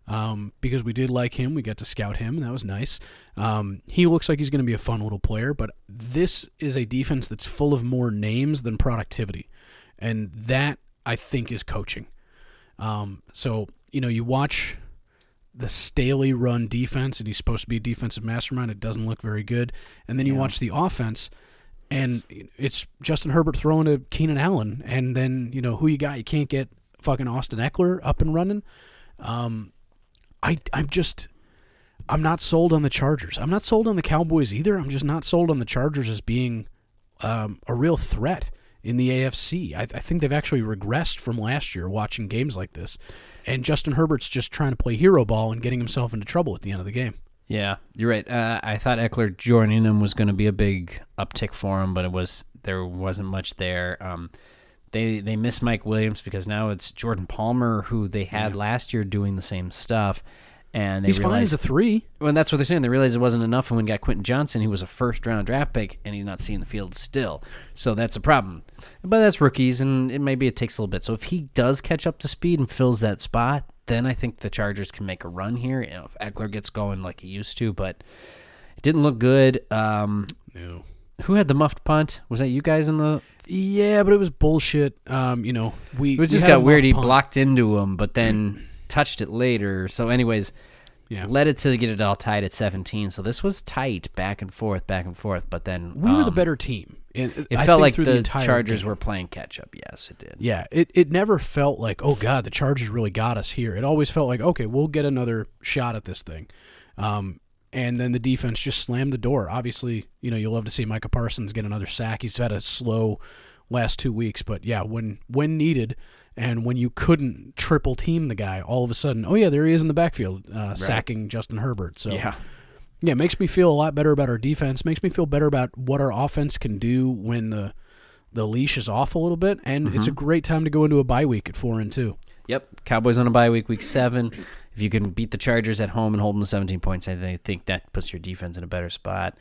um, because we did like him. We got to scout him, and that was nice. Um, he looks like he's going to be a fun little player, but this is a defense that's full of more names than productivity, and that I think is coaching. Um, so you know, you watch the Staley run defense, and he's supposed to be a defensive mastermind. It doesn't look very good, and then you watch the offense and it's Justin Herbert throwing to Keenan Allen, and then you know who you got. You can't get fucking Austin Ekeler up and running. Um, I I'm just I'm not sold on the Chargers. I'm not sold on the Cowboys either. I'm just not sold on the Chargers as being um, a real threat in the AFC. I, I think they've actually regressed from last year watching games like this, and Justin Herbert's just trying to play hero ball and getting himself into trouble at the end of the game. Yeah, you're right. Uh, I thought Ekeler joining him was going to be a big uptick for him, but it was there wasn't much there. Um, they they miss Mike Williams because now it's Jordan Palmer who they had last year doing the same stuff, and they He's fine as a three. well, that's what they're saying. They realized it wasn't enough, and when got Quentin Johnston, he was a first round draft pick, and he's not seeing the field still. So that's a problem. But that's rookies, and it maybe it takes a little bit. So if he does catch up to speed and fills that spot, then I think the Chargers can make a run here. You know, if Ekeler gets going like he used to, but it didn't look good. Um, No. who had the muffed punt? Was that you guys in the? Yeah, but it was bullshit. Um, you know, we It just a got weird. He punt. blocked into him, but then touched it later. So, anyways, Yeah, led it to get it all tied at 17. So this was tight, back and forth, back and forth. But then we were the um, better team. It, It I felt like through the, Chargers game. were playing catch up. Yes, it did. Yeah, it, it never felt like, oh God, the Chargers really got us here. It always felt like, okay, we'll get another shot at this thing. Um, and then the defense just slammed the door. Obviously, you know, you'll love to see Micah Parsons get another sack. He's had a slow last two weeks, but yeah, when when needed and when you couldn't triple team the guy, all of a sudden, oh yeah, there he is in the backfield, uh, sacking Justin Herbert. So Yeah. yeah, it makes me feel a lot better about our defense. Makes me feel better about what our offense can do when the the leash is off a little bit, and it's a great time to go into a bye week at four and two. Yep. Cowboys on a bye week, week seven. If you can beat the Chargers at home and hold them to 17 points, I think that puts your defense in a better spot.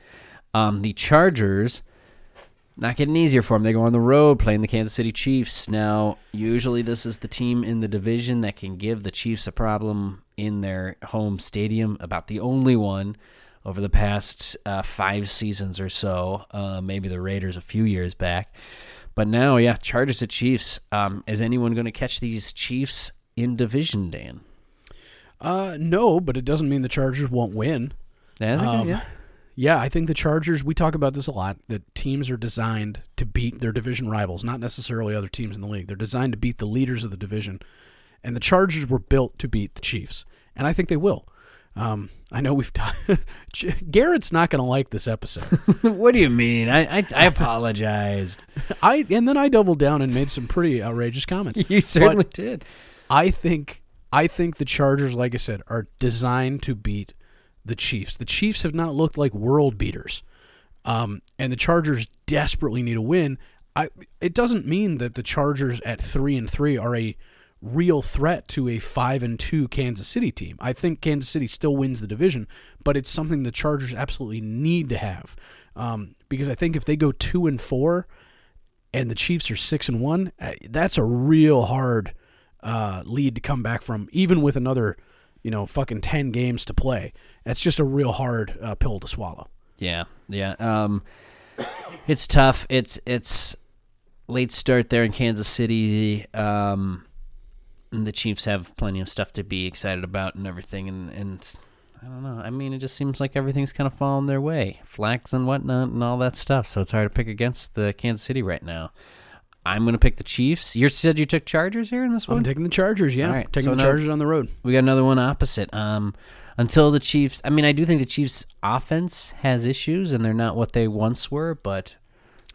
Um, the Chargers, not getting easier for them. They go on the road playing the Kansas City Chiefs. Now, usually this is the team in the division that can give the Chiefs a problem in their home stadium. About the only one over the past uh, five seasons or so. Uh, maybe the Raiders a few years back. But now, yeah, Chargers at Chiefs. Um, is anyone going to catch these Chiefs in division, Dan? Uh, no, but it doesn't mean the Chargers won't win. Yeah, Um, yeah. Yeah, I think the Chargers. We talk about this a lot. That teams are designed to beat their division rivals, not necessarily other teams in the league. They're designed to beat the leaders of the division, and the Chargers were built to beat the Chiefs, and I think they will. Um, I know we've talked. Garrett's not going to like this episode. what do you mean? I I, I apologized. I and then I doubled down and made some pretty outrageous comments. you certainly did. I think I think the Chargers, like I said, are designed to beat the Chiefs. The Chiefs have not looked like world beaters, um, and the Chargers desperately need a win. I it doesn't mean that the Chargers at three and three are a real threat to a five and two Kansas City team. I think Kansas City still wins the division, but it's something the Chargers absolutely need to have um, because I think if they go two and four and the Chiefs are six and one, uh, that's a real hard uh, lead to come back from, even with another you know fucking ten games to play. That's just a real hard uh, pill to swallow. Yeah, yeah. Um, it's tough. It's it's late start there in Kansas City. Um, the Chiefs have plenty of stuff to be excited about and everything. And and I don't know. I mean, it just seems like everything's kind of falling their way, flags and whatnot, and all that stuff. So it's hard to pick against the Kansas City right now. I'm gonna pick the Chiefs. You said you took Chargers here in this one. I'm taking the Chargers. Yeah, All right, taking so the Chargers on the road. we got another one opposite. Um, until the Chiefs, I mean, I do think the Chiefs' offense has issues, and they're not what they once were. But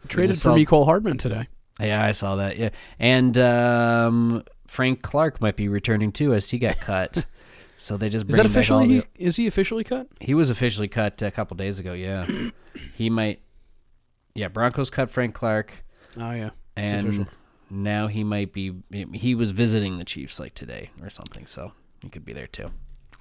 Traded for Mecole Hardman today. yeah, I saw that. Yeah, and um, Frank Clark might be returning too, as he got cut. so they just Is that officially? the- Is he officially cut? he was officially cut a couple days ago. Yeah, he might. Yeah, Broncos cut Frank Clark, Oh yeah, and now he might be. He was visiting the Chiefs like today or something, so he could be there too.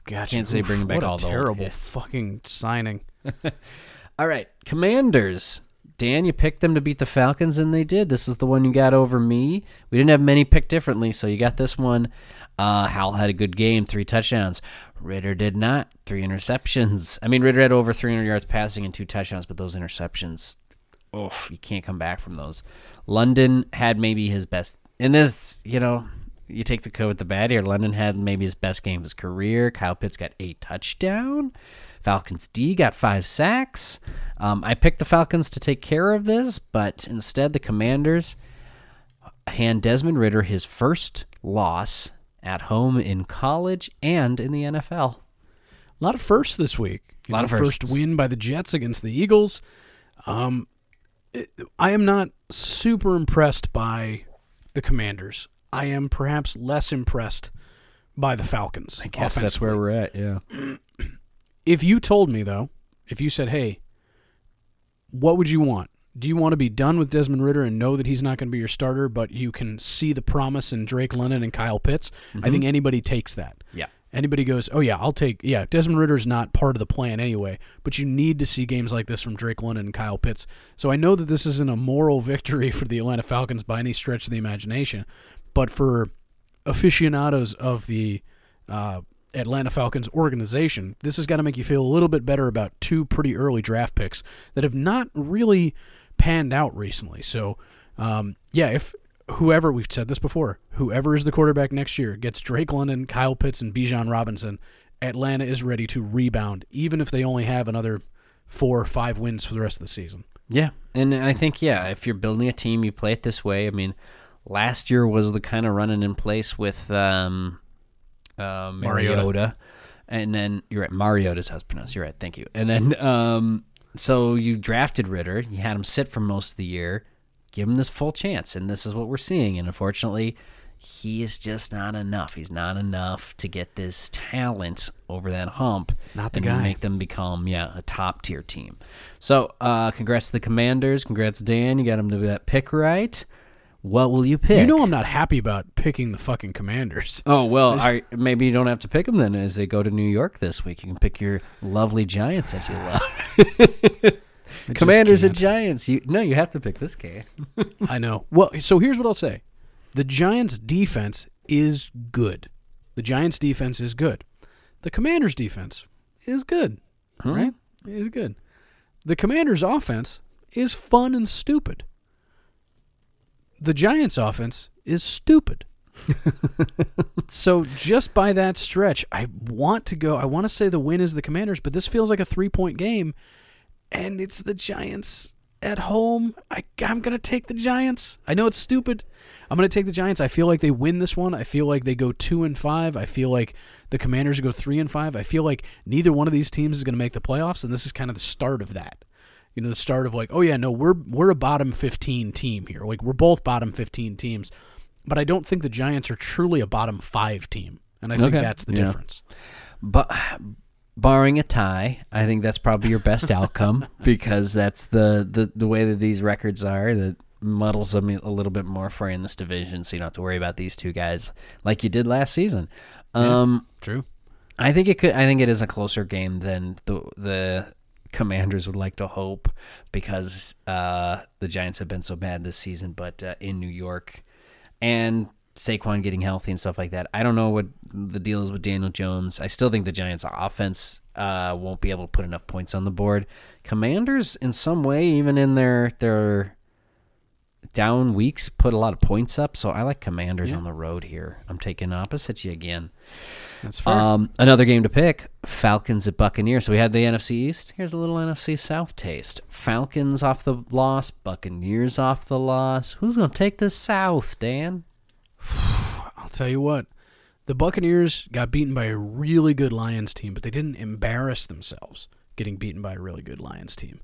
Gotcha. Can't say bringing back what all a the terrible fucking signing. All right, Commanders. Dan, you picked them to beat the Falcons, and they did. This is the one you got over me. We didn't have many picked differently, so you got this one. Uh, Howell had a good game, three touchdowns. Ridder did not, three interceptions. I mean, Ridder had over 300 yards passing and two touchdowns, but those interceptions, oh, you can't come back from those. London had maybe his best. In this, you know, you take the good with the bad here. London had maybe his best game of his career. Kyle Pitts got a touchdown. Falcons D got five sacks. Um, I picked the Falcons to take care of this, but instead the Commanders hand Desmond Ridder his first loss at home in college and in the NFL. A lot of firsts this week. You Lot know, of first win by the Jets against the Eagles. Um, I am not super impressed by the Commanders. I am perhaps less impressed by the Falcons. I guess that's where we're at. Yeah. If you told me though, if you said, "Hey, what would you want? Do you want to be done with Desmond Ridder and know that he's not going to be your starter, but you can see the promise in Drake London and Kyle Pitts?" I mm-hmm. think anybody takes that. Yeah. Anybody goes, "Oh yeah, I'll take yeah, Desmond Ridder's not part of the plan anyway, but you need to see games like this from Drake London and Kyle Pitts." So I know that this isn't a moral victory for the Atlanta Falcons by any stretch of the imagination, but for aficionados of the uh, Atlanta Falcons organization, this has got to make you feel a little bit better about two pretty early draft picks that have not really panned out recently. So, um, yeah, if whoever we've said this before, whoever is the quarterback next year gets Drake London, Kyle Pitts, and Bijan Robinson, Atlanta is ready to rebound, even if they only have another four or five wins for the rest of the season. Yeah, and I think yeah, if you're building a team, you play it this way. I mean, last year was the kind of running in place with um, uh, Mariota. Mariota, and then you're right. Mariota's how it's pronounced. You're right. Thank you. And then um, so you drafted Ridder. You had him sit for most of the year. Give him this full chance, and this is what we're seeing. And unfortunately, he is just not enough. He's not enough to get this talent over that hump Not the and guy. make them become yeah a top tier team. So uh, congrats to the Commanders. Congrats Dan. You got him to do that pick right. What will you pick? You know, I'm not happy about picking the fucking Commanders. Oh well, I, maybe you don't have to pick them then. As they go to New York this week, you can pick your lovely Giants that you love. Commanders and. Giants. You no, you have to pick this game. I know. Well, so here's what I'll say: the Giants' defense is good. The Giants' defense is good. The Commanders' defense is good. Hmm. Right? Is good. The Commanders' offense is fun and stupid. The Giants' offense is stupid. so just by that stretch, I want to go. I want to say the win is the Commanders, but this feels like a three-point game, and it's the Giants at home. I, I'm going to take the Giants. I know it's stupid. I'm going to take the Giants. I feel like they win this one. I feel like they go two and five. I feel like the Commanders go three and five. I feel like neither one of these teams is going to make the playoffs, and this is kind of the start of that. You know, the start of like, oh yeah, no, we're we're a bottom 15 team here. Like we're both bottom 15 teams, but I don't think the Giants are truly a bottom five team, and I think Okay. that's the Yeah. difference. But barring a tie, I think that's probably your best outcome because that's the, the the way that these records are. That muddles them a little bit more for you in this division, so you don't have to worry about these two guys like you did last season. Um, True. I think it could. I think it is a closer game than the the Commanders would like to hope because uh, the Giants have been so bad this season. But uh, in New York, and Saquon getting healthy and stuff like that, I don't know what the deal is with Daniel Jones. I still think the Giants' offense uh, won't be able to put enough points on the board. Commanders, in some way, even in their their down weeks, put a lot of points up. So I like Commanders Yeah. on the road here. I'm taking opposite you again. That's fair. Um, another game to pick: Falcons at Buccaneers. So we had the NFC East. Here's a little NFC South taste: Falcons off the loss, Buccaneers off the loss. Who's gonna take the South, Dan? I'll tell you what. The Buccaneers got beaten by a really good Lions team, but they didn't embarrass themselves getting beaten by a really good Lions team.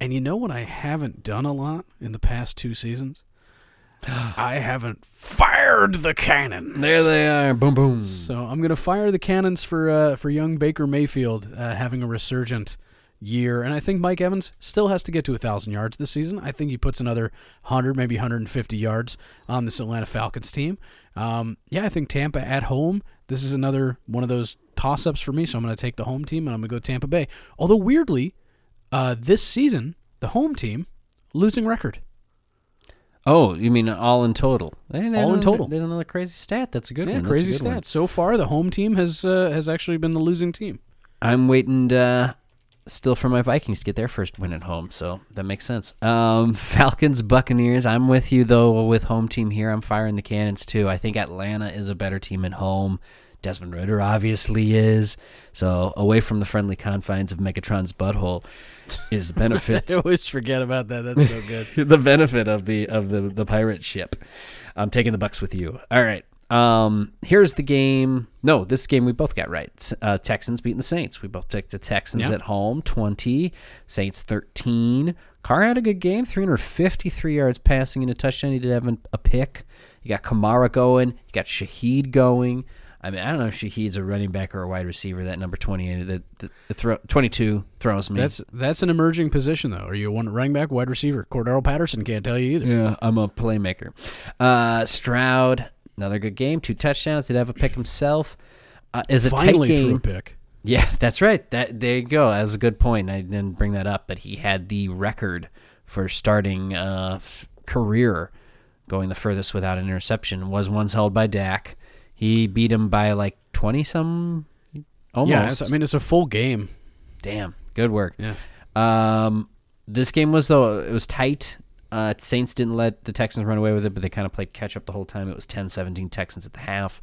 And you know what I haven't done a lot in the past two seasons? I haven't fired the cannons. There they are. Boom, boom. So I'm gonna fire the cannons for uh, for young Baker Mayfield uh, having a resurgent year, and I think Mike Evans still has to get to a thousand yards this season. I think he puts another hundred, maybe 150 yards on this Atlanta Falcons team. Um, yeah, I think Tampa at home. This is another one of those toss ups for me, so I'm gonna take the home team and I'm gonna go Tampa Bay. Although weirdly, uh, this season the home team losing record. Oh, you mean all in total? Hey, All in another- total. There's another crazy stat. That's a good Yeah, one. That's crazy good stats. one. So far, the home team has uh, has actually been the losing team. I'm waiting uh, still for my Vikings to get their first win at home, so that makes sense. Um, Falcons, Buccaneers. I'm with you though with home team here. I'm firing the cannons too. I think Atlanta is a better team at home. Desmond Ridder obviously is. So away from the friendly confines of Megatron's butthole is the benefit. I always forget about that. That's so good. the benefit of the of the the pirate ship. I'm taking the Bucs with you. All right. Um, here's the game. No, this game we both got right. Uh, Texans beating the Saints. We both took the Texans Yeah. at home, 20. Saints 13. Carr had a good game, 353 yards passing and a touchdown. He did have an- a pick. You got Kamara going. You got Shaheed going. I mean, I don't know if Shaheed's a running back or a wide receiver. That number 28, the, the, the throw, 22 throws me. That's that's an emerging position though. Are you a one running back, wide receiver? Cordarrelle Patterson can't tell you either. Yeah, I'm a playmaker. Uh, Stroud, another good game, two touchdowns. Did have a pick himself. Uh, is a tight Finally threw a game. pick. Yeah, that's right. That there you go. That was a good point. I didn't bring that up, but he had the record for starting uh, f- career going the furthest without an interception. Was once held by Dak. He beat him by like twenty some. Almost. Yeah, I mean it's a full game. Damn, good work. Yeah. Um, this game was though it was tight. Uh, Saints didn't let the Texans run away with it, but they kind of played catch up the whole time. It was 10-17 Texans at the half.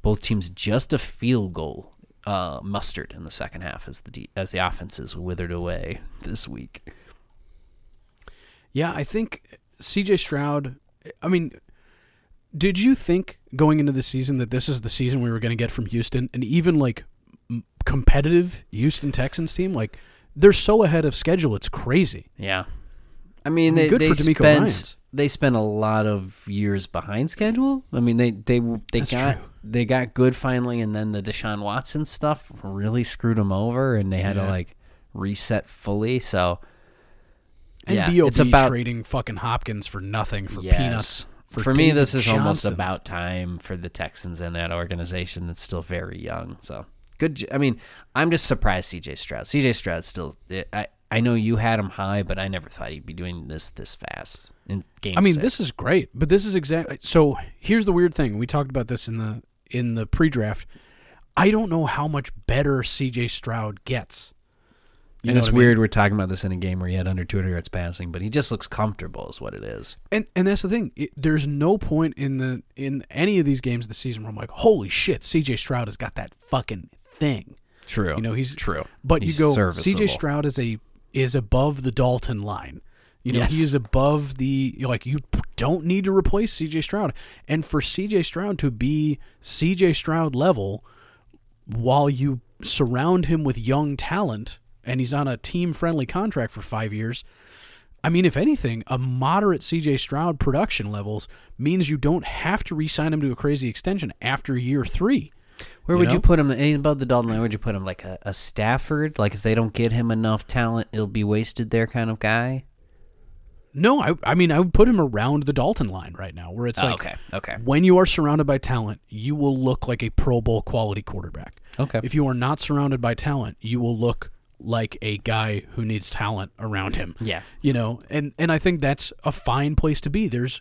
Both teams just a field goal uh, mustered in the second half as the de- as the offenses withered away this week. Yeah, I think C.J. Stroud. I mean, did you think going into the season that this is the season we were going to get from Houston, and even like competitive Houston Texans team? Like they're so ahead of schedule, it's crazy. Yeah, I mean they good they for DeMeco spent Ryans. they spent a lot of years behind schedule. I mean they they they That's got true. they got good finally, and then the Deshaun Watson stuff really screwed them over, and they had to like reset fully. So And Yeah, B.O.B. it's about- trading fucking Hopkins for nothing for Yes. peanuts. For, me, David this is almost Johnson. about time for the Texans and that organization that's still very young. So good. j- I mean, I'm just surprised CJ Stroud. CJ Stroud still. I I know you had him high, but I never thought he'd be doing this this fast in game. I mean, six. this is great, but this is exactly so. Here's the weird thing: we talked about this in the in the pre-draft. I don't know how much better C.J. Stroud gets. You and it's I mean? weird we're talking about this in a game where he had under 200 yards passing, but he just looks comfortable, is what it is. And and that's the thing. It, there's no point in the in any of these games this season where I'm like, holy shit, C.J. Stroud has got that fucking thing. True. You know, he's true. But He's you go. C.J. Stroud is a is above the Dalton line. You know, Yes. he is above the like you don't need to replace C.J. Stroud, and for C.J. Stroud to be C.J. Stroud level, while you surround him with young talent, and he's on a team friendly contract for five years. I mean, if anything, a moderate CJ Stroud production levels means you don't have to re-sign him to a crazy extension after year three. Where You would know? you put him? Above the Dalton line, where would you put him? Like a, a Stafford? Like if they don't get him enough talent, it'll be wasted there kind of guy? No, I I mean I would put him around the Dalton line right now, where it's Oh, like okay, okay. when you are surrounded by talent, you will look like a Pro Bowl quality quarterback. Okay. If you are not surrounded by talent, you will look like a guy who needs talent around him. Yeah. You know, and and I think that's a fine place to be. There's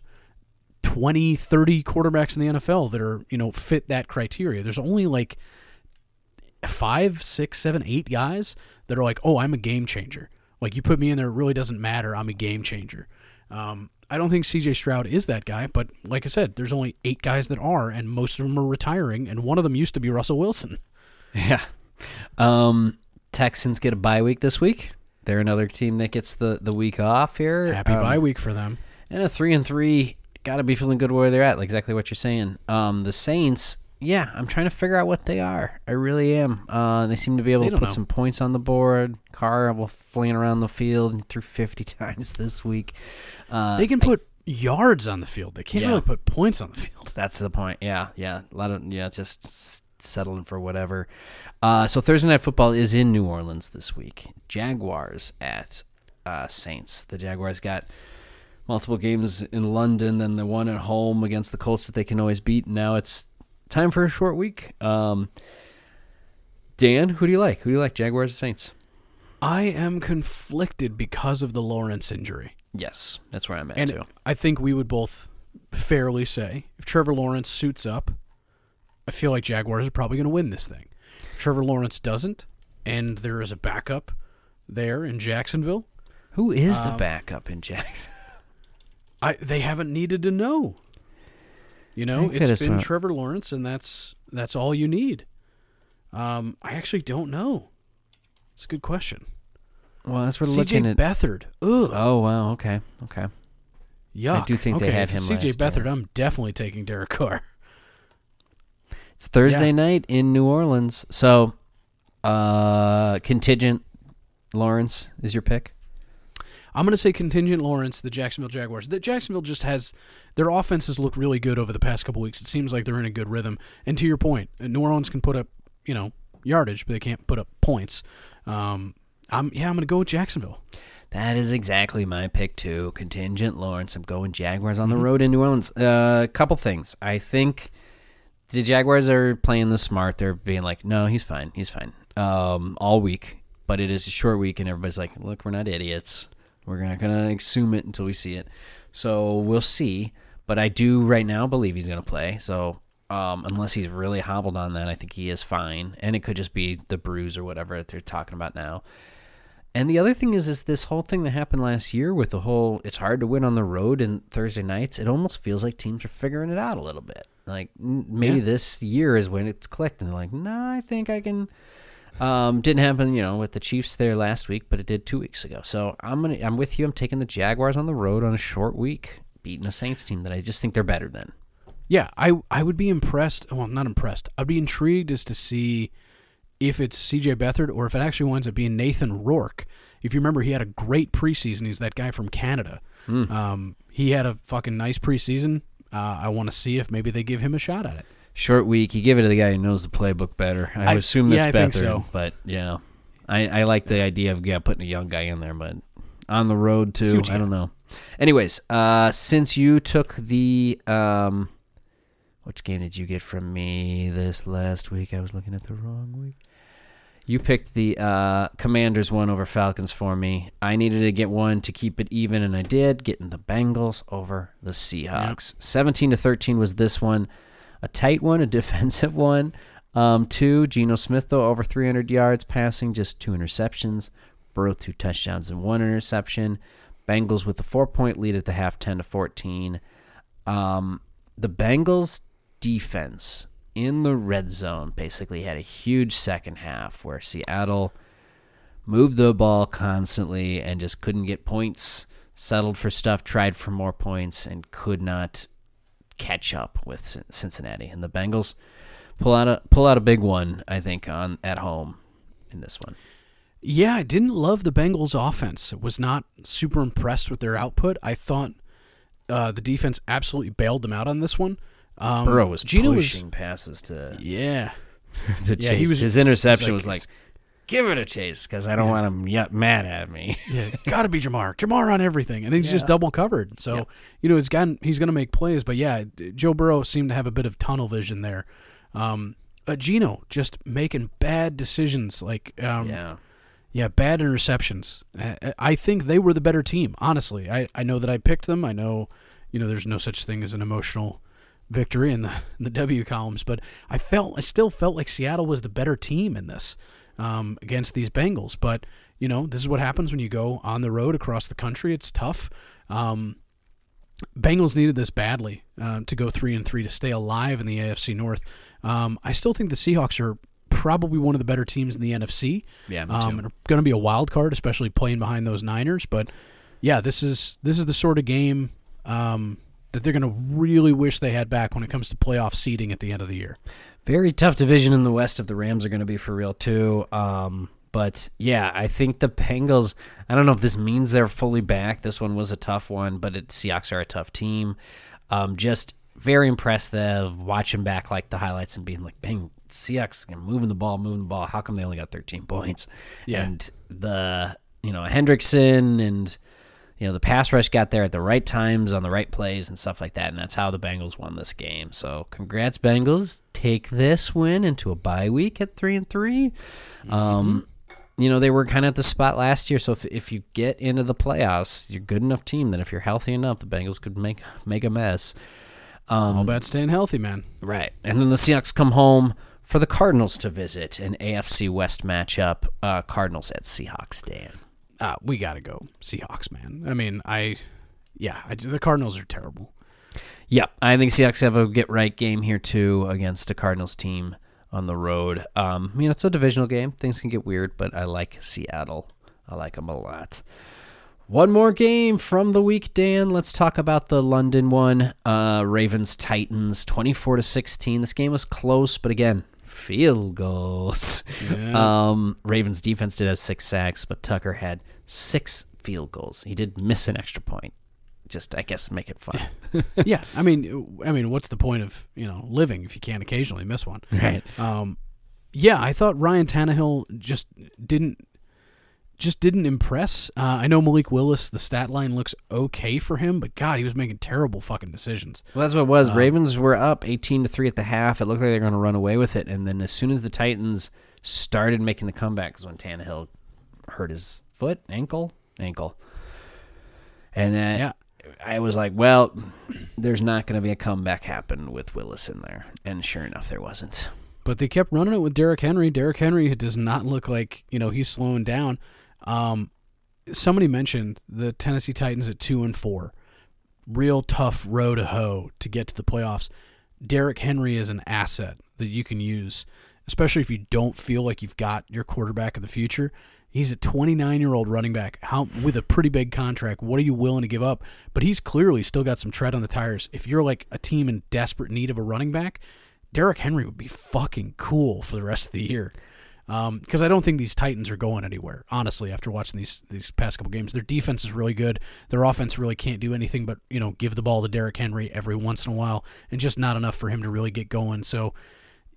20, 30 quarterbacks in the NFL that are, you know, fit that criteria. There's only like five, six, seven, eight guys that are like, oh, I'm a game changer. Like you put me in there, it really doesn't matter. I'm a game changer. Um, I don't think CJ Stroud is that guy, but like I said, there's only eight guys that are, and most of them are retiring, and one of them used to be Russell Wilson. Yeah. Um, Texans get a bye week this week. They're another team that gets the, the week off here. Happy Um, bye week for them. And a three and three, got to be feeling good where they're at. Like exactly what you're saying. Um, the Saints, yeah, I'm trying to figure out what they are. I really am. Uh, they seem to be able They to put know. some points on the board. Carr will fling around the field through 50 times this week. Uh, They can put yards on the field. They can't Yeah. really put points on the field. That's the point. Yeah, yeah. A lot of yeah, just settling for whatever. Uh, so Thursday night football is in New Orleans this week. Jaguars at uh, Saints. The Jaguars got multiple games in London, then the one at home against the Colts that they can always beat. Now it's time for a short week. Um, Dan, who do you like? Who do you like? Jaguars or Saints? I am conflicted because of the Lawrence injury. Yes, that's where I'm at And too. I think we would both fairly say if Trevor Lawrence suits up, I feel like Jaguars are probably going to win this thing. If Trevor Lawrence doesn't, and there is a backup there in Jacksonville, Who is the um, backup in Jackson? I they haven't needed to know. You know, it's been sworn- Trevor Lawrence, and that's that's all you need. Um, I actually don't know. It's a good question. Well, that's what we're CJ looking at. Beathard. Ugh. oh wow, okay, okay. Yeah. I do think they okay, had him CJ year. Beathard. I'm definitely taking Derek Carr. It's Thursday Yeah. night in New Orleans. So, uh, contingent Lawrence is your pick. I'm going to say contingent Lawrence, the Jacksonville Jaguars. The Jacksonville just has their offenses looked really good over the past couple weeks. It seems like they're in a good rhythm. And to your point, New Orleans can put up, you know, yardage, but they can't put up points. Um, I'm yeah, I'm going to go with Jacksonville. That is exactly my pick too. Contingent Lawrence. I'm going Jaguars on the road in New Orleans. A uh, couple things. I think the Jaguars are playing this smart. They're being like, no, he's fine. He's fine. Um, all week, but it is a short week, and everybody's like, look, we're not idiots. We're not gonna assume it until we see it. So we'll see. But I do right now believe he's gonna play. So um, unless he's really hobbled on that, I think he is fine. And it could just be the bruise or whatever that they're talking about now. And the other thing is, is this whole thing that happened last year with the whole it's hard to win on the road and Thursday nights. It almost feels like teams are figuring it out a little bit. Like maybe Yeah. this year is when it's clicked, and they're like, "No, I think I can." Um, didn't happen, you know, with the Chiefs there last week, but it did two weeks ago. So I'm gonna, I'm with you. I'm taking the Jaguars on the road on a short week, beating a Saints team that I just think they're better than. Yeah, I I would be impressed. Well, not impressed. I'd be intrigued as to see if it's C.J. Beathard or if it actually winds up being Nathan Rourke. If you remember, he had a great preseason. He's that guy from Canada. Um, he had a fucking nice preseason. Uh, I want to see if maybe they give him a shot at it. Short week. You give it to the guy who knows the playbook better. I, I- would assume yeah, that's I better, think so. but yeah, I, I like the idea of yeah putting a young guy in there, but on the road too. I don't know. Anyways, uh, since you took the um, which game did you get from me this last week? I was looking at the wrong week. You picked the uh, Commanders one over Falcons for me. I needed to get one to keep it even, and I did, getting the Bengals over the Seahawks. 17 to 13 was this one. A tight one, a defensive one. Um, two, Geno Smith, though, over 300 yards passing, just two interceptions. Burrow, two touchdowns and one interception. Bengals with the four point lead at the half, 10 to 14. Um, the Bengals defense in the red zone basically had a huge second half where Seattle moved the ball constantly and just couldn't get points, settled for stuff, tried for more points, and could not catch up with Cincinnati. And the Bengals pull out a pull out a big one, I think, on at home in this one. Yeah, I didn't love the Bengals' offense. Was not super impressed with their output. I thought uh, the defense absolutely bailed them out on this one. Um, Burrow was Geno pushing passes to, yeah, to Yeah, chase. he was- His interception was was like, like- give it a chase because I don't want him yet mad at me. Yeah, got to be Ja'Marr. Ja'Marr on everything, and he's just double covered. So Yep. you know, it's gotten he's going to make plays. But yeah, Joe Burrow seemed to have a bit of tunnel vision there. Um, uh, Geno just making bad decisions, like um, yeah. yeah, bad interceptions. I, I think they were the better team. Honestly, I, I know that I picked them. I know, you know, there's no such thing as an emotional victory in the in the W columns, but I felt I still felt like Seattle was the better team in this um, against these Bengals. But you know, this is what happens when you go on the road across the country. It's tough. Um, Bengals needed this badly uh, to go three and three to stay alive in the AFC North. Um, I still think the Seahawks are probably one of the better teams in the NFC. Yeah, me um, too. and are going to be a wild card, especially playing behind those Niners. But yeah, this is this is the sort of game um, that they're going to really wish they had back when it comes to playoff seeding at the end of the year. Very tough division in the West if the Rams are going to be for real too. Um, but yeah, I think the Bengals. I don't know if this means they're fully back. This one was a tough one, but it, Seahawks are a tough team. Um, just very impressive watching back like the highlights and being like, "Bang, Seahawks moving the ball, moving the ball. How come they only got 13 points?" Yeah. And the you know Hendrickson and you know the pass rush got there at the right times on the right plays and stuff like that, and that's how the Bengals won this game. So congrats, Bengals! Take this win into a bye week at three and 3 Um, you know they were kind of at the spot last year, so if if you get into the playoffs, you're a good enough team that if you're healthy enough, the Bengals could make make a mess. Um, All about staying healthy, man. Right. And then the Seahawks come home for the Cardinals to visit an AFC West matchup. Uh, Cardinals at Seahawks, Dan. Uh, we got to go Seahawks, man. I mean, I yeah, I, the Cardinals are terrible. Yeah, I think Seahawks have a get right game here, too, against a Cardinals team on the road. Um, I mean, it's a divisional game. Things can get weird, but I like Seattle. I like them a lot. One more game from the week, Dan. Let's talk about the London one. Uh, Ravens Titans, twenty-four to sixteen. This game was close, but again, field goals. Yeah. Um, Ravens defense did have six sacks, but Tucker had six field goals. He did miss an extra point. Just, I guess, make it fun. yeah, I mean, I mean, what's the point of you know living if you can't occasionally miss one? right. Um, yeah, I thought Ryan Tannehill just didn't just didn't impress. Uh, I know Malik Willis, the stat line looks okay for him, but God, he was making terrible fucking decisions. Well, that's what it was. Ravens were up 18 to 3 at the half. It looked like they were going to run away with it. And then as soon as the Titans started making the comeback, is when Tannehill hurt his foot, ankle, ankle. And then Yeah. I was like, well, there's not going to be a comeback happen with Willis in there. And sure enough, there wasn't. But they kept running it with Derrick Henry. Derrick Henry does not look like you know he's slowing down. Um, somebody mentioned the Tennessee Titans at two and four, real tough row to hoe to get to the playoffs. Derrick Henry is an asset that you can use, especially if you don't feel like you've got your quarterback of the future. He's a 29 year old running back how, with a pretty big contract. What are you willing to give up? But he's clearly still got some tread on the tires. If you're like a team in desperate need of a running back, Derrick Henry would be fucking cool for the rest of the year. Um, because I don't think these Titans are going anywhere. Honestly, after watching these these past couple games, their defense is really good. Their offense really can't do anything but you know give the ball to Derrick Henry every once in a while, and just not enough for him to really get going. So,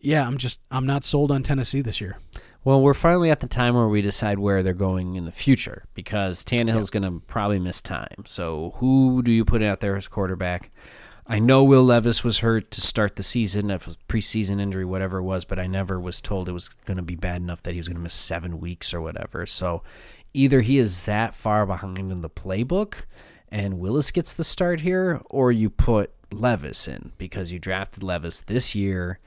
yeah, I'm just I'm not sold on Tennessee this year. Well, we're finally at the time where we decide where they're going in the future because Tannehill's going to probably miss time. So, who do you put out there as quarterback? I know Will Levis was hurt to start the season, was preseason injury, whatever it was, but I never was told it was going to be bad enough that he was going to miss seven weeks or whatever. So, either he is that far behind in the playbook and Willis gets the start here, or you put Levis in because you drafted Levis this year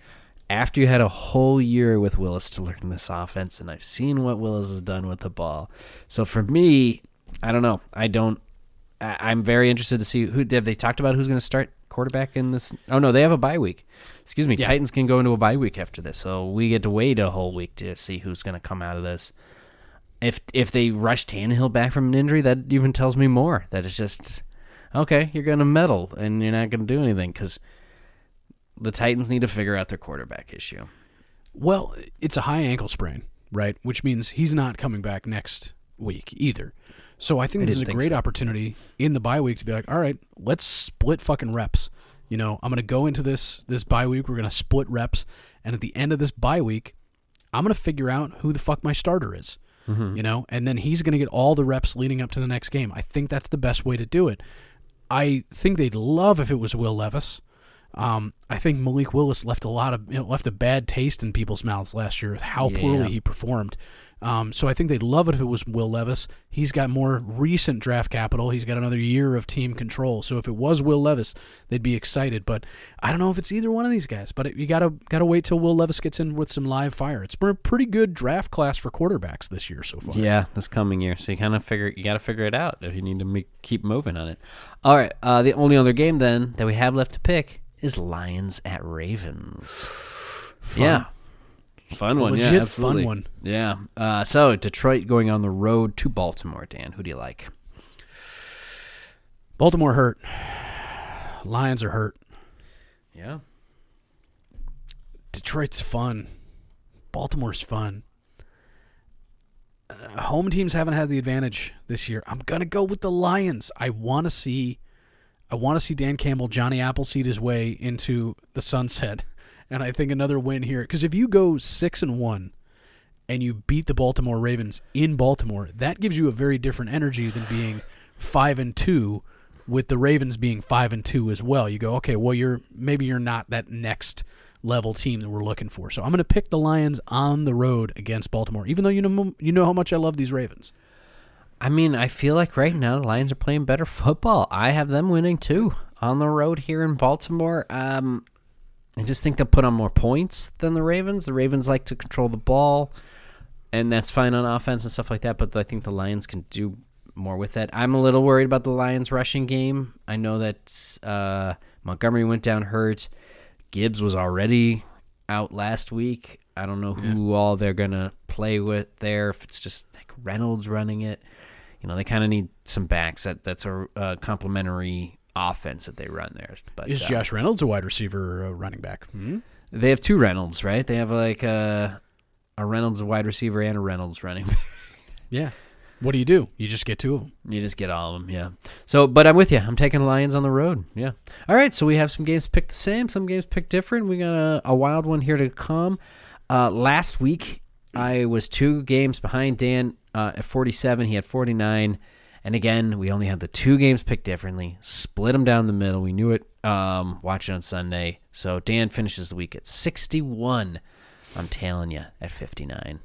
after you had a whole year with Willis to learn this offense, and I've seen what Willis has done with the ball. So for me, I don't know. I don't. I- I'm very interested to see who have they talked about who's going to start quarterback in this. Oh no, they have a bye week. Excuse me. Yeah. Titans can go into a bye week after this, so we get to wait a whole week to see who's going to come out of this. If if they rush Tannehill back from an injury, that even tells me more. That it's just okay. You're going to meddle and you're not going to do anything because the Titans need to figure out their quarterback issue. Well, it's a high ankle sprain, right? Which means he's not coming back next week either. So I think I this is a great so. opportunity in the bye week to be like, all right, let's split fucking reps. You know, I'm going to go into this this bye week. We're going to split reps, and at the end of this bye week, I'm going to figure out who the fuck my starter is. You know, and then he's going to get all the reps leading up to the next game. I think that's the best way to do it. I think they'd love if it was Will Levis. Um, I think Malik Willis left a lot of you know, left a bad taste in people's mouths last year with how Yeah. poorly he performed. Um, so I think they'd love it if it was Will Levis. He's got more recent draft capital. He's got another year of team control. So if it was Will Levis, they'd be excited. But I don't know if it's either one of these guys. But it, you gotta gotta wait till Will Levis gets in with some live fire. It's been a pretty good draft class for quarterbacks this year so far. Yeah, this coming year. So you kind of figure you got to figure it out if you need to make, keep moving on it. All right. Uh, the only other game then that we have left to pick is Lions at Ravens. Yeah, fun one. yeah, legit fun one. Yeah. Uh, so Detroit going on the road to Baltimore. Dan, who do you like? Baltimore hurt. Lions are hurt. Yeah. Detroit's fun. Baltimore's fun. Uh, home teams haven't had the advantage this year. I'm gonna go with the Lions. I want to see, I want to see Dan Campbell, Johnny Appleseed his way into the sunset, and I think another win here. Because if you go six and one, and you beat the Baltimore Ravens in Baltimore, that gives you a very different energy than being five and two, with the Ravens being five and two as well. You go, okay, well you're maybe you're not that next level team that we're looking for. So I'm going to pick the Lions on the road against Baltimore, even though you know you know how much I love these Ravens. I mean, I feel like right now the Lions are playing better football. I have them winning too on the road here in Baltimore. Um, I just think they'll put on more points than the Ravens. The Ravens like to control the ball, and that's fine on offense and stuff like that. But I think the Lions can do more with that. I'm a little worried about the Lions' rushing game. I know that uh, Montgomery went down hurt. Gibbs was already out last week. I don't know who all they're gonna play with there. If it's just like Reynolds running it, you know, they kind of need some backs. That that's a uh, complementary offense that they run there. But Is uh, Josh Reynolds a wide receiver or a running back? Hmm? They have two Reynolds, right? They have like a a Reynolds wide receiver and a Reynolds running. back. Yeah. What do you do? You just get two of them. You just get all of them, yeah. So, but I'm with you. I'm taking Lions on the road, yeah. All right, so we have some games picked the same, some games picked different. We got a, a wild one here to come. Uh, last week, I was two games behind Dan uh, at 47. He had 49. And again, we only had the two games picked differently, split them down the middle. We knew it um, watching on Sunday. So Dan finishes the week at 61. I'm tailing you at 59.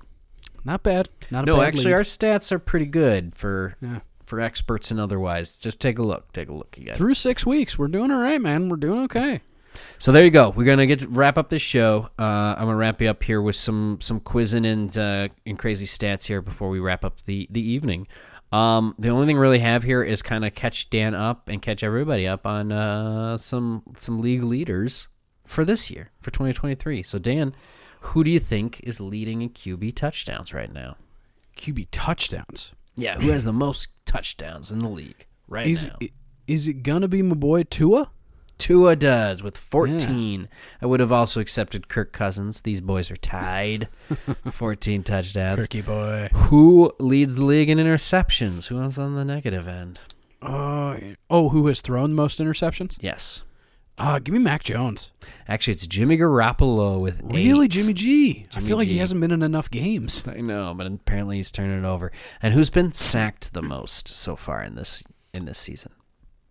Not bad. Not a No, bad actually, lead. our stats are pretty good for Yeah. for experts and otherwise. Just take a look. Take a look, you guys. through six weeks, we're doing all right, man. We're doing okay. So there you go. We're gonna get to wrap up this show. Uh, I'm gonna wrap you up here with some some quizzing and uh, and crazy stats here before we wrap up the the evening. Um, the only thing we really have here is kind of catch Dan up and catch everybody up on uh, some some league leaders for this year for 2023. So Dan, who do you think is leading in QB touchdowns right now? QB touchdowns. Yeah, who has the most touchdowns in the league right Is now? is it gonna be my boy Tua? Tua does with 14. I would have also accepted Kirk Cousins. These boys are tied. 14 touchdowns. Turkey boy. Who leads the league in interceptions? Who is on the negative end? Uh, oh, who has thrown the most interceptions? Yes. Uh, give me Mac Jones. Actually, it's Jimmy Garoppolo with Really, eight. Jimmy G? I Jimmy feel like he hasn't been in enough games. I know, but apparently he's turning it over. And who's been sacked the most so far in this in this season?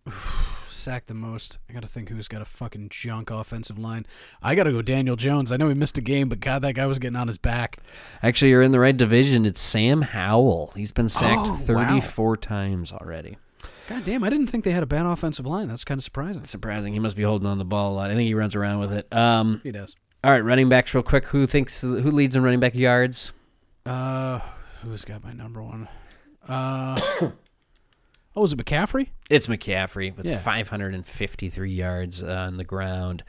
Sacked the most. I gotta think who's got a fucking junk offensive line. I gotta go Daniel Jones. I know he missed a game, but God, that guy was getting on his back. Actually, you're in the right division. It's Sam Howell. He's been sacked Oh, wow. 34 times already. God damn, I didn't think they had a bad offensive line. That's kind of surprising. Surprising. He must be holding on the ball a lot. I think he runs around with it. Um, He does. all right, running backs real quick. Who thinks who leads in running back yards? Uh, who's got my number one? Uh, oh, is it McCaffrey? It's McCaffrey with Yeah. 553 yards on the ground.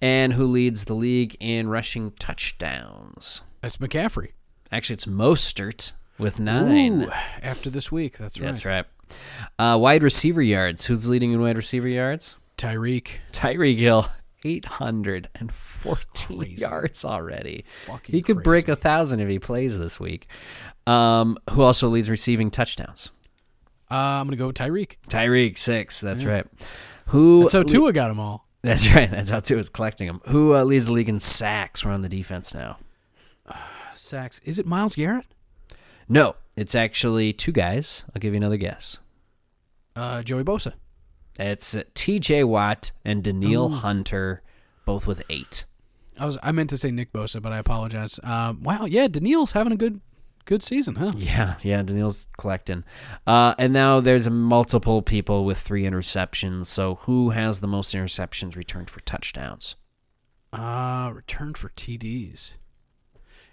And who leads the league in rushing touchdowns? It's McCaffrey. Actually, it's Mostert with nine. Ooh, after this week, that's right. That's right. Uh, wide receiver yards. Who's leading in wide receiver yards? Tyreek. Tyreek Hill, 814 Crazy. yards already. Fucking he could break a thousand if he plays this week. Um, who also leads receiving touchdowns? Uh, I'm gonna go Tyreek. Tyreek six. That's right. Who? That's how le- got them all. That's right. That's how Tua is collecting them. Who uh, leads the league in sacks? We're on the defense now. sacks. Is it Myles Garrett? No, it's actually two guys. I'll give you another guess. Uh, Joey Bosa. It's T.J. Watt and Danielle Hunter, both with eight. I was I meant to say Nick Bosa, but I apologize. Um, wow, yeah, Danielle's having a good good season, huh? Yeah, yeah, Danielle's collecting. Uh, and now there's multiple people with three interceptions. So who has the most interceptions returned for touchdowns? Uh, returned for TDs.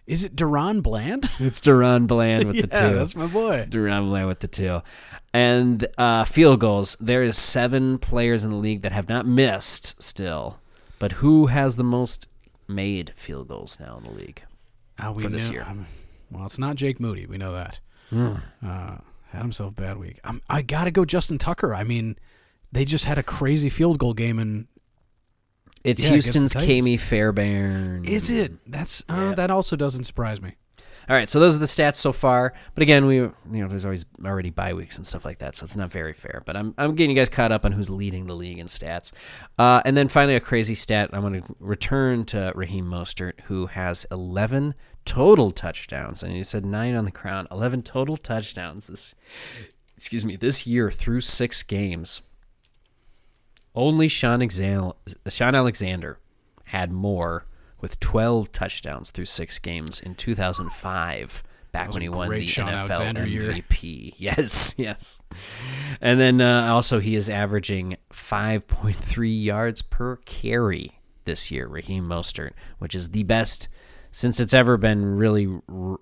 Is it DaRon Bland? It's DaRon Bland with yeah, the two. that's my boy. DaRon Bland with the two. And uh, field goals. There is seven players in the league that have not missed still. But who has the most made field goals now in the league? We for this knew- year. um, well, it's not Jake Moody. We know that. Hmm. Uh, had himself a bad week. I'm, I gotta go Justin Tucker. I mean, they just had a crazy field goal game, and It's Yeah, Houston's. Ka'imi Fairbairn. is it? That's uh, Yeah. that also doesn't surprise me. All right, so those are the stats so far. But again, we you know there's always already bye weeks and stuff like that, so it's not very fair. But I'm I'm getting you guys caught up on who's leading the league in stats. Uh, and then finally, a crazy stat. I'm going to return to Raheem Mostert, who has 11 total touchdowns, and he said nine on the ground. 11 total touchdowns this excuse me this year through six games. Only Shaun Alexander had more with 12 touchdowns through six games in 2005, back when he won the Shaun NFL Alexander year. MVP. Yes, yes. And then uh, also, he is averaging 5.3 yards per carry this year, Raheem Mostert, which is the best since it's ever been really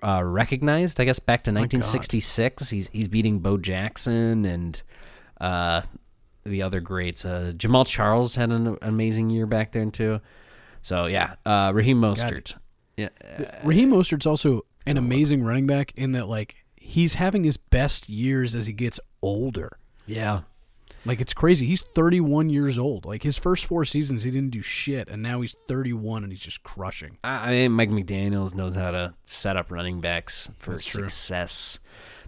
uh, recognized. I guess back to 1966. He's he's beating Bo Jackson and uh, the other greats. Uh, Jamaal Charles had an amazing year back there too. So yeah, uh, Raheem Mostert. Yeah, Raheem Mostert's also an amazing running back in that like he's having his best years as he gets older. yeah. Like it's crazy. He's 31 years old. Like his first four seasons, he didn't do shit, and now he's 31 and he's just crushing. I mean, Mike McDaniel's knows how to set up running backs for That's true. success.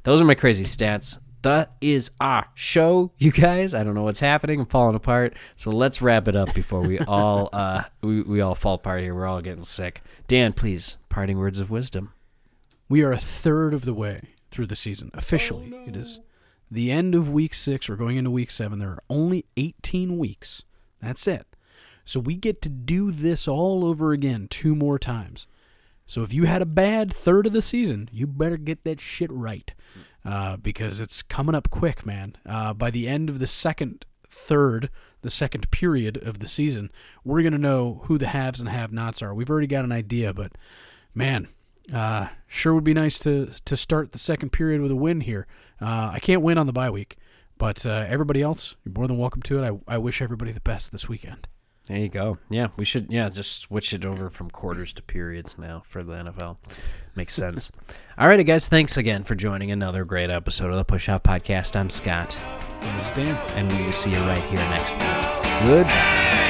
Those are my crazy stats. That is our show, you guys. I don't know what's happening. I'm falling apart. So let's wrap it up before we all uh, we, we all fall apart here. We're all getting sick. Dan, please, parting words of wisdom. We are a third of the way through the season officially. It is the end of week six. We're going into week seven. There are only 18 weeks. That's it. So we get to do this all over again two more times. So if you had a bad third of the season, you better get that shit right uh, because it's coming up quick, man. Uh, by the end of the second third, the second period of the season, we're going to know who the haves and have nots are. We've already got an idea, but man, uh, sure would be nice to to start the second period with a win here. Uh, I can't win on the bye week, but uh, everybody else, you're more than welcome to it. I, I wish everybody the best this weekend. There you go. Yeah, we should yeah just switch it over from quarters to periods now for the NFL. Makes sense. All righty, guys. Thanks again for joining another great episode of the Push Out Podcast. I'm Scott, Understand? and we will see you right here next week. Goodbye.